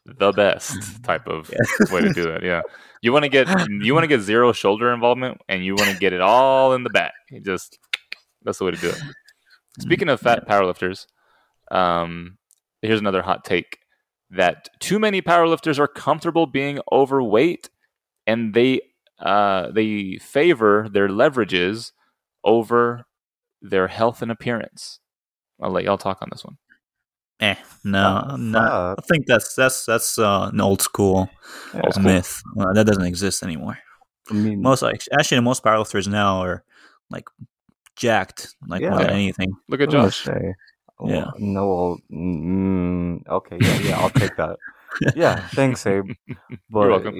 The best type of way to do that. Yeah, you want to get you want to get zero shoulder involvement, and you want to get it all in the back. You just that's the way to do it. Speaking of fat powerlifters, um, here's another hot take that too many powerlifters are comfortable being overweight, and they uh, they favor their leverages over their health and appearance. I'll let y'all talk on this one. Eh, no, Uh, no. fat. I think that's that's that's uh, an old school Yeah. Old school. myth. Uh, that doesn't exist anymore. I mean, Most like actually, most powerlifters now are like jacked, like more than anything. Look at I was gonna Josh. Say, Yeah. No. well, Mm, okay. Yeah. Yeah. I'll take that. Yeah. Thanks, Abe. But welcome.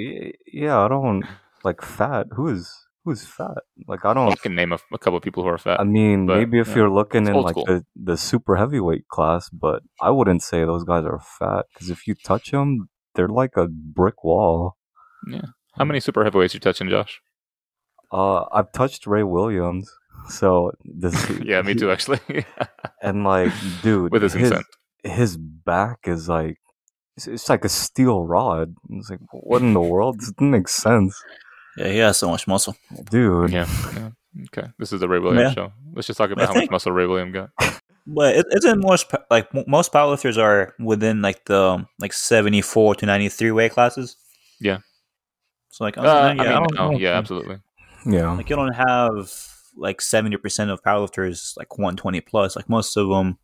yeah, I don't like fat. Who is who's fat? Like I don't. I can name a, a couple of people who are fat. I mean, but, maybe if yeah, you're looking in like school. the, the super heavyweight class, but I wouldn't say those guys are fat because if you touch them, they're like a brick wall. Yeah. How many super heavyweights you touching, Josh? Uh, I've touched Ray Williams, so this. yeah, me too, actually. And like, dude, With his consent. his back is like it's, it's like a steel rod. It's like what in the world? This doesn't make sense, Yeah, he has so much muscle. dude. Yeah, yeah. Okay. This is the Ray Williams Yeah. show. Let's just talk I about how much think- muscle Ray Williams got. But it, isn't most like m- most powerlifters are within like the like seventy four to ninety three weight classes. Yeah. So like, Uh, yeah, I mean, don't no, know. yeah, absolutely. Yeah, Like you don't have like seventy percent of powerlifters like one twenty plus. Like most of them,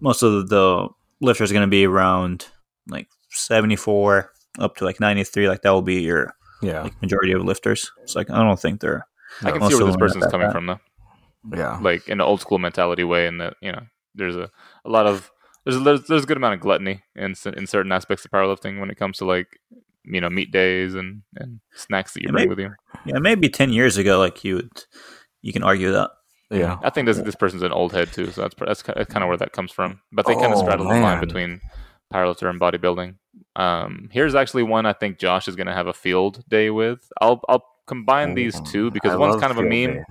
most of the lifters are going to be around like seventy four up to like ninety three. Like that will be your yeah, like majority of lifters. It's like I don't think they're I can see where this them are person's coming bad. from, though. yeah. Like in the old school mentality way, and that you know, there's a, a lot of there's a, there's, there's a good amount of gluttony in in certain aspects of powerlifting when it comes to like you know meat days and and snacks that you Yeah, bring maybe- with you. yeah maybe ten years ago like you would you can argue that. Yeah. I think this this person's an old head too, so that's that's, kind of where that comes from. But they kind of Oh, straddle the line between powerlifter and bodybuilding. Um, here's actually one I think Josh is going to have a field day with. I'll I'll combine these two because I one's kind of a meme. day.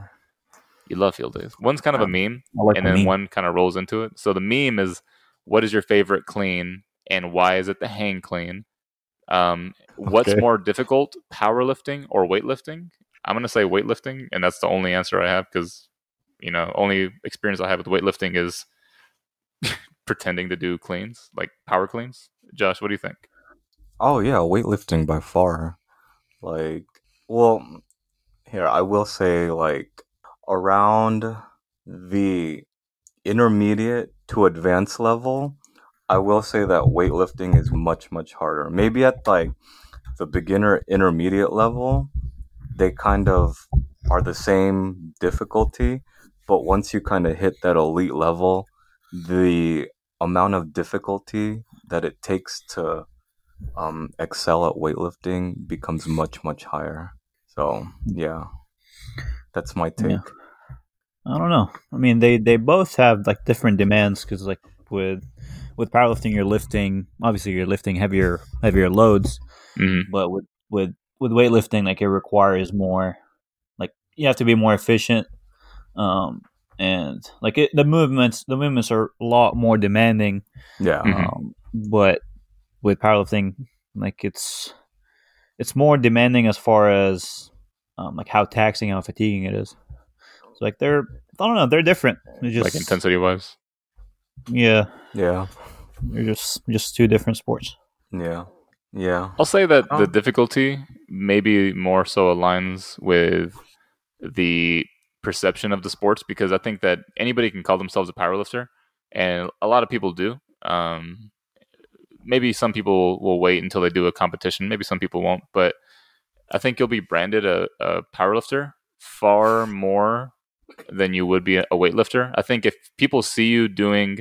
You love field days. One's kind of a meme, like and the then meme. one kind of rolls into it. So the meme is, what is your favorite clean, and why is it the hang clean? Um, what's Okay. more difficult, powerlifting or weightlifting? I'm gonna say weightlifting, and that's the only answer I have because you know only experience I have with weightlifting is pretending to do cleans, like power cleans. Josh, what do you think? Oh yeah, weightlifting by far. Like, well, here I will say like around the intermediate to advanced level, I will say that weightlifting is much much harder. Maybe at like the beginner intermediate level, they kind of are the same difficulty, but once you kind of hit that elite level, the amount of difficulty that it takes to um, excel at weightlifting becomes much much higher. So yeah, that's my take. Yeah. I don't know. I mean, they they both have like different demands because like with with powerlifting, you're lifting obviously you're lifting heavier heavier loads, Mhm. but with with with weightlifting, like it requires more. Like you have to be more efficient, um, and like it, the movements the movements are a lot more demanding. Yeah, Mhm. Um, but with powerlifting, like it's it's more demanding as far as um, like how taxing, how fatiguing it is. So like they're I don't know, they're different. They're just like intensity wise. yeah, yeah, they're just just two different sports. yeah, yeah. I'll say that the Oh. difficulty maybe more so aligns with the perception of the sports because I think that anybody can call themselves a powerlifter, and a lot of people do. Um, maybe some people will wait until they do a competition. Maybe some people won't, but I think you'll be branded a, a powerlifter far more than you would be a weightlifter. I think if people see you doing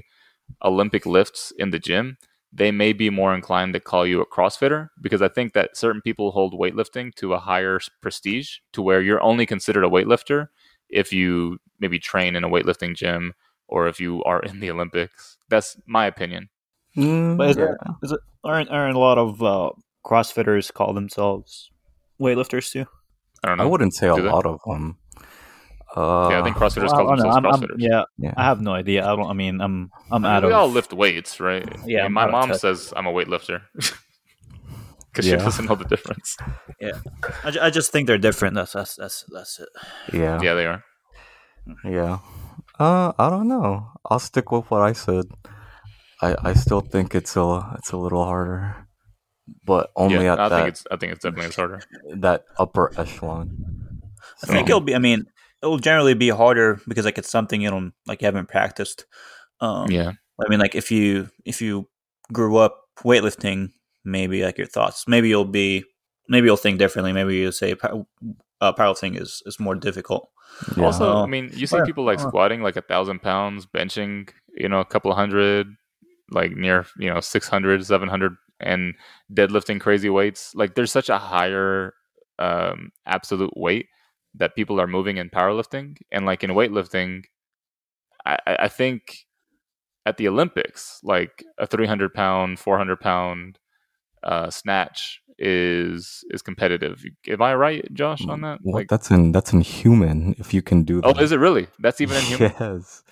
Olympic lifts in the gym, they may be more inclined to call you a CrossFitter because I think that certain people hold weightlifting to a higher prestige to where you're only considered a weightlifter if you maybe train in a weightlifting gym or if you are in the Olympics. That's my opinion. Mm, But is yeah. it, is it aren't aren't a lot of uh, CrossFitters call themselves weightlifters too? I don't I wouldn't say a they? lot of them. Uh, yeah, I think CrossFitters Well, call I don't know. themselves I'm- I'm- CrossFitters. yeah, yeah. I have no idea. I don't. I mean, I'm I'm I mean, out we of. all lift weights, right? Yeah, I mean, my mom says I'm a weightlifter because she doesn't know the difference. Yeah, I, ju- I just think they're different. That's that's that's that's it. yeah, Yeah, they are. yeah. Uh, I don't know. I'll stick with what I said. I I still think it's a it's a little harder, but only yeah, at I that think it's I think it's definitely it's harder. that upper echelon. I think it'll be. I mean, it'll generally be harder because like it's something you don't like you haven't practiced. Um, Yeah, I mean, like if you if you grew up weightlifting, maybe like your thoughts, maybe you'll be, maybe you'll think differently. Maybe you'll say uh, powerlifting is is more difficult. Yeah. Also, Oh. I mean, you see Yeah. people like Oh. squatting like a thousand pounds, benching, you know, a couple of hundred, like near, you know, 600, 700, and deadlifting crazy weights. Like, there's such a higher um, absolute weight that people are moving in powerlifting. And like in weightlifting, I, I I think at the Olympics, like a 300 pound, 400 pound uh, snatch is is competitive. Am I right, Josh, on that? What? Like, that's in that's in human. If you can do that. oh, is it really? That's even in human Yes.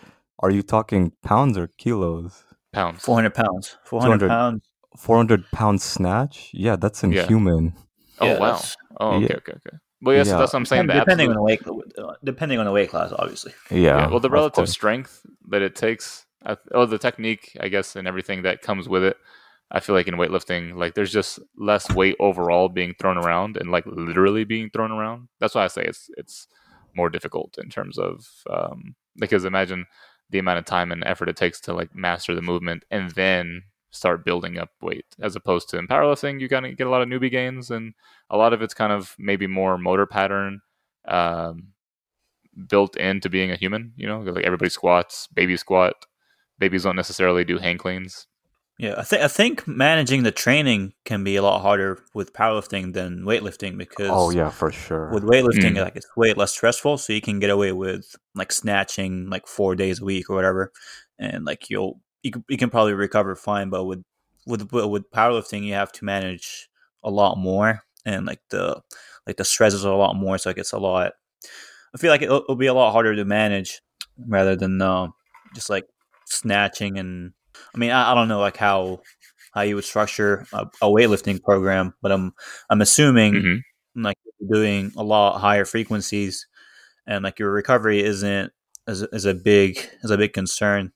Are you talking pounds or kilos? pounds. Four hundred pounds. Four hundred pounds. 400 pound snatch? Yeah, that's in Yeah. human. Oh Yeah, wow. Oh okay, Yeah. okay, okay. Well, yeah, so Yeah. that's what I'm saying. The depending on the weight, uh, depending on the weight class, obviously. Yeah. yeah, well, the relative strength that it takes, I th- oh, the technique, I guess, and everything that comes with it. I feel like in weightlifting, like there's just less weight overall being thrown around, and like literally being thrown around. That's why I say it's it's more difficult in terms of um, because imagine the amount of time and effort it takes to like master the movement and then start building up weight as opposed to in powerlifting you kind of get a lot of newbie gains and a lot of it's kind of maybe more motor pattern um, built into being a human you know like everybody squats baby squat babies don't necessarily do hang cleans Yeah, I think I think managing the training can be a lot harder with powerlifting than weightlifting because Oh yeah, for sure. with weightlifting Mm. like it's way less stressful, so you can get away with like snatching like four days a week or whatever, and like you'll you can, you can probably recover fine. But with with with powerlifting, you have to manage a lot more, and like the like the stresses are a lot more, so it gets a lot. I feel like it'll, it'll be a lot harder to manage rather than uh, just like snatching and. I mean, I, I don't know like how how you would structure a, a weightlifting program, but I'm I'm assuming Mhm. like doing a lot higher frequencies and like your recovery isn't as, as a big as a big concern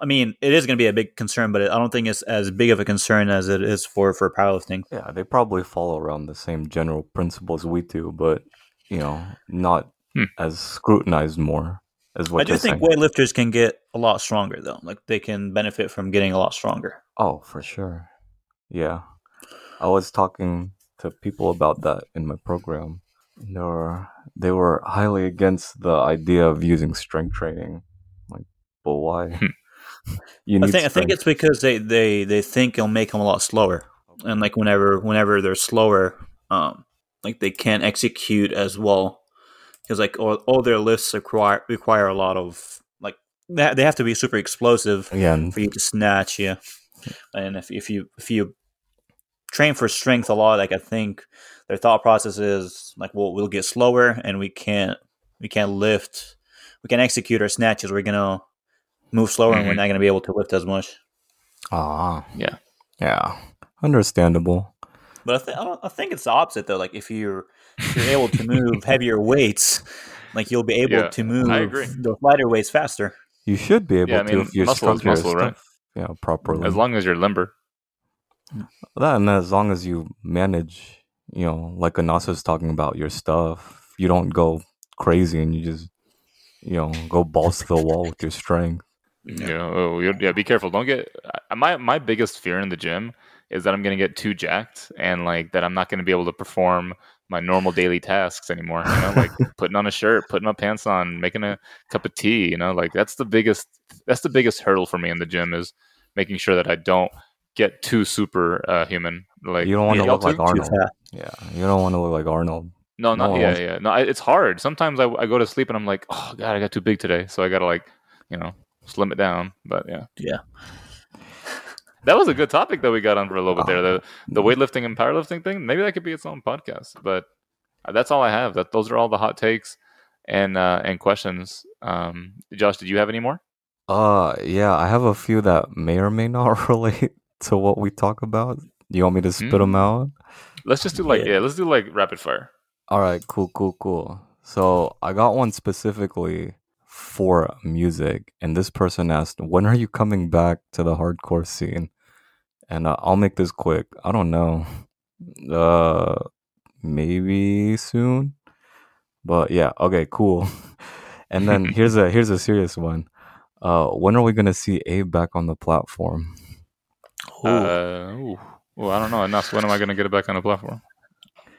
i mean it is going to be a big concern but i don't think it's as big of a concern as it is for for powerlifting Yeah, they probably follow around the same general principles we do, but you know, not Hmm. as scrutinized more as what i do think saying. weightlifters can get a lot stronger though like they can benefit from getting a lot stronger Oh, for sure. Yeah. I was talking to people about that in my program. They were they were highly against the idea of using strength training. Like, but why? you I think I think it's because they, they, they think it'll make them a lot slower, and like whenever whenever they're slower, um, like they can't execute as well because like all, all their lifts require require a lot of like they, they have to be super explosive yeah, for you to snatch, yeah. And if if you if you train for strength a lot, like I think their thought process is like, well, we'll get slower and we can't we can't lift, we can execute our snatches. We're gonna move slower and we're Mhm. not gonna be able to lift as much. ah, Yeah. yeah, understandable. But I, th- I, don't, I think it's the opposite though. Like if you're if you're able to move heavier weights, like you'll be able Yeah, to move the lighter weights faster. You should be able Yeah, I to mean, if you muscle is structure your muscle, right? yeah, properly. as long as you're limber that and as long as you manage, you know, like Anas's talking about your stuff, you don't go crazy and you just, you know, go balls to the wall with your strength. Yeah, oh, you- yeah. Be careful. Don't get my my biggest fear in the gym is that I'm gonna get too jacked and like that I'm not gonna be able to perform my normal daily tasks anymore. You know, like putting on a shirt, putting my pants on, making a cup of tea. You know, like that's the biggest that's the biggest hurdle for me in the gym is making sure that I don't get too super uh, human. Like you don't want to y'all look like? Arnold. Yeah, you don't want to look like Arnold. No, No not one yeah, yeah. No, I, it's hard. Sometimes I, I go to sleep and I'm like, oh god, I got too big today, so I gotta like, you know slim it down. But yeah, Yeah. That was a good topic that we got on for a little bit there. The the weightlifting and powerlifting thing. Maybe that could be its own podcast. But that's all I have. That those are all the hot takes and uh, and questions. Um, Josh, did you have any more? Uh, yeah, I have a few that may or may not relate to what we talk about. Do you want me to spit them Mm. out? Let's just do like Yeah. yeah, let's do like rapid fire. All right, cool, cool, cool. So I got one specifically for music, and this person asked, "When are you coming back to the hardcore scene?" And uh, I'll make this quick. I don't know. Uh, maybe soon. But yeah, okay, cool. and then here's a here's a serious one. Uh, when are we gonna see Abe back on the platform? Ooh, Uh, ooh. Well, I don't know. Enough. When am I going to get it back on the platform?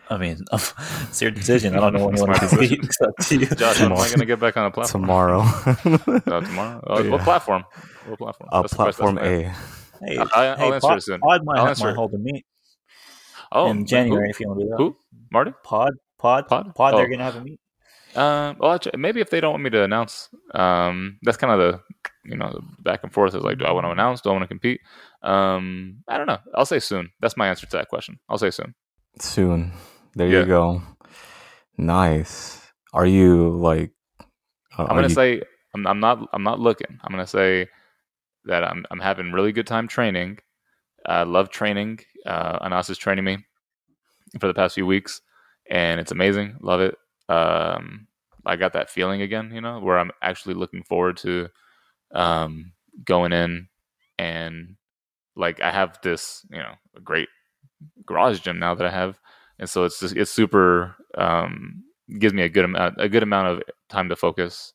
I mean, it's your decision. I don't know when you It's want my to decision. speak. It's up to you. Josh, when am I going to get back on the platform? Tomorrow. Uh, tomorrow. Uh, What platform? What platform? uh, That's platform A. Hey, I- I'll hey, answer Pod, it soon. Pod might, I'll answer might hold a meet Oh, in January if you want to do that. Who? Who? Marty? Pod, Pod, Pod? Pod. Oh. They're gonna have a meet. Um, well, actually, maybe if they don't want me to announce, um, that's kind of the, you know, the back and forth is like, do I want to announce? Do I want to compete? Um, I don't know. I'll say soon. That's my answer to that question. I'll say soon. Soon. There Yeah. you go. Nice. Are you like? Uh, I'm gonna you- say I'm, I'm not I'm not looking. I'm gonna say that I'm I'm having really good time training. I love training. Uh, Anas is training me for the past few weeks, and it's amazing. Love it. Um, I got that feeling again, you know, where I'm actually looking forward to um, going in and like I have this, you know, a great garage gym now that I have, and so it's just it's super um, gives me a good amount a good amount of time to focus.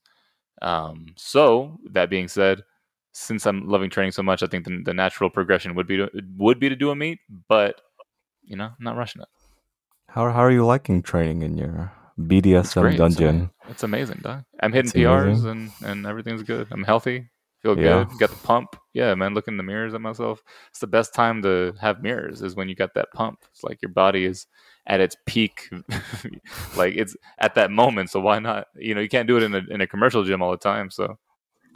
Um, so that being said, since I'm loving training so much, I think the, the natural progression would be to, would be to do a meet, but you know, I'm not rushing it. How how are you liking training in your It's BDSM. It's dungeon? ama- It's, amazing, dog. I'm hitting It's PRs amazing. and and everything's good. I'm healthy. Feel Yeah. good. Got the pump. Yeah, man. Look in the mirrors at myself. It's the best time to have mirrors is when you got that pump. It's like your body is at its peak, like it's at that moment. So why not? You know, you can't do it in a in a commercial gym all the time. So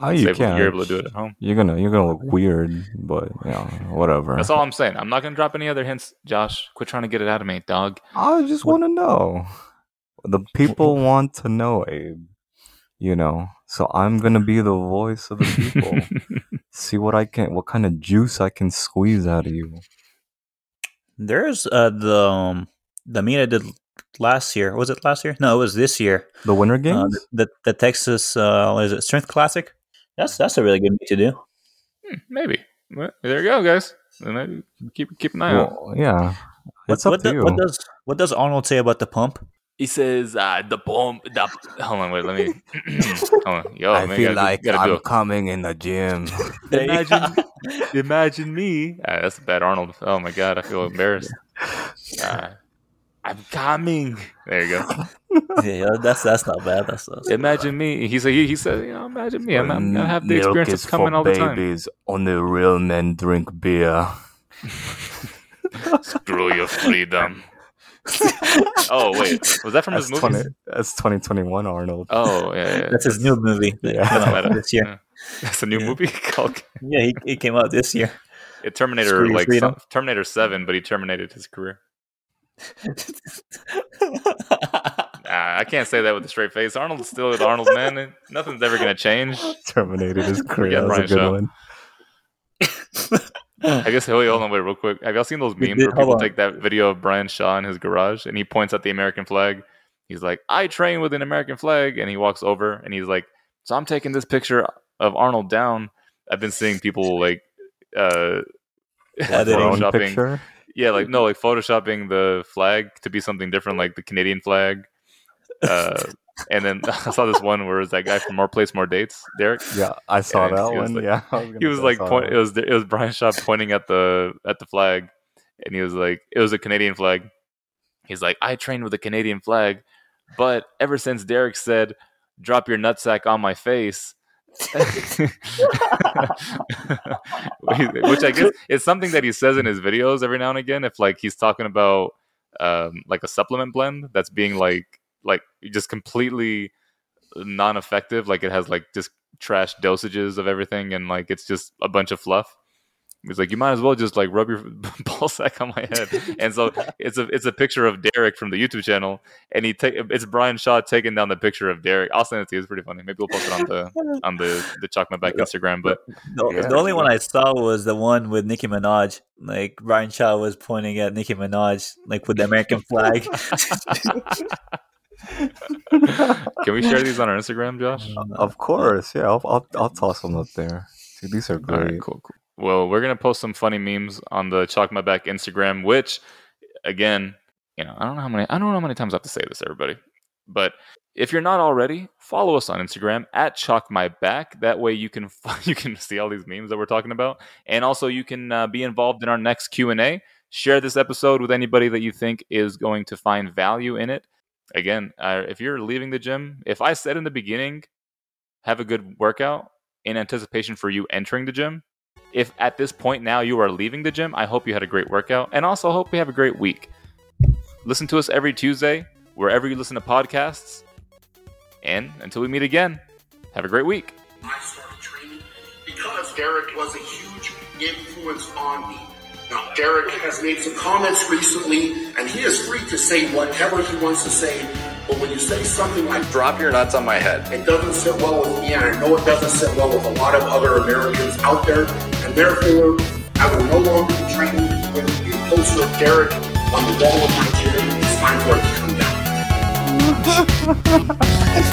Oh, you can. You're able to do it at home. You're gonna you're gonna look weird, but you know, whatever. That's all I'm saying. I'm not gonna drop any other hints, Josh. Quit trying to get it out of me, dog. I just want to know. The people want to know, Abe. You know, so I'm gonna be the voice of the people. See what I can, what kind of juice I can squeeze out of you. There's uh, the um, the meet I did last year. Was it last year? No, it was this year. The Winter Uh, Games. the, the the Texas uh, what is it Strength Classic? That's that's a really good meet to do. Hmm, Maybe. Well, there you go, guys. And keep keep an eye out. well, yeah, What, up what, to do- you. what does what does Arnold say about the pump? He says, uh, the pump. The, hold on, wait, let me. hold on. Yo, man, you gotta, do- gotta do it. coming in the gym. Imagine, imagine me. Ah, that's a bad Arnold. Oh my god, I feel embarrassed. Uh, I'm coming. There you go. yeah, that's that's not bad. That's, that's Imagine me. He said. He, he said, you know, imagine me. I'm, I'm, I have the experience of coming all the time. Babies Only real men drink beer. Screw your freedom. oh wait, was that from That's his movie? 20, that's 2021 Arnold. Oh yeah, yeah. that's his new movie. Yeah. came this year. Yeah. That's a new Yeah. movie called Yeah, he, he came out this year. it Terminator, Screw like some- Terminator Seven, but he terminated his career. Ah, I can't say that with a straight face. Arnold's still with Arnold, man. Nothing's ever gonna change. Terminated his career. Yeah, That was a good one. I guess. Wait, hold on, wait, real quick. Have y'all seen those memes did- where people take that video of Brian Shaw in his garage and he points at the American flag? He's like, "I train with an American flag," and he walks over and he's like, "So I'm taking this picture of Arnold down." I've been seeing people like, uh, picture. Yeah, like no, like photoshopping the flag to be something different, like the Canadian flag. Uh, and then I saw this one where it was that guy from More Plates, More Dates, Derek. Yeah, I saw And that he was one. like- yeah, gonna He was like, point, it was it was Brian Shaw pointing at the at the flag, and he was like, it was a Canadian flag. He's like, I trained with a Canadian flag, but ever since Derek said, "Drop your nutsack on my face." Which I guess it's something that he says in his videos every now and again. If like he's talking about um, like a supplement blend that's being like like just completely non-effective, like it has like just trash dosages of everything, and like it's just a bunch of fluff. He's like, you might as well just like rub your ball sack on my head. And so it's a it's a picture of Derek from the YouTube channel, and he take it's Brian Shaw taking down the picture of Derek. I'll send it to you. It's pretty funny. Maybe we'll post it on the on the the Chalk My Back Instagram. But The, Yeah. the only one I saw was the one with Nicki Minaj. Like Brian Shaw was pointing at Nicki Minaj, like with the American flag. can we share these on our Instagram, Josh? Of course, yeah. I'll I'll, I'll toss them up there. Dude, these are great. right, cool, cool. Well, we're gonna post some funny memes on the Chalk My Back Instagram, which, again, you know, I don't know how many, I don't know how many times I have to say this, everybody, but if you're not already, follow us on Instagram at Chalk My Back. That way, you can you can see all these memes that we're talking about, and also you can uh, be involved in our next Q and A. Share this episode with anybody that you think is going to find value in it. Again, uh, if you're leaving the gym, if I said in the beginning, have a good workout in anticipation for you entering the gym, if at this point now you are leaving the gym, I hope you had a great workout and also hope you have a great week. Listen to us every Tuesday, wherever you listen to podcasts. And until we meet again, have a great week. I started training because Derek was a huge influence on me. Now, Derek has made some comments recently, and he is free to say whatever he wants to say. But when you say something like Drop your nuts on my head. it doesn't sit well with me, and I know it doesn't sit well with a lot of other Americans out there, therefore, I will no longer be training with a poster of Derek on the wall of my gym. It's time for it to come down.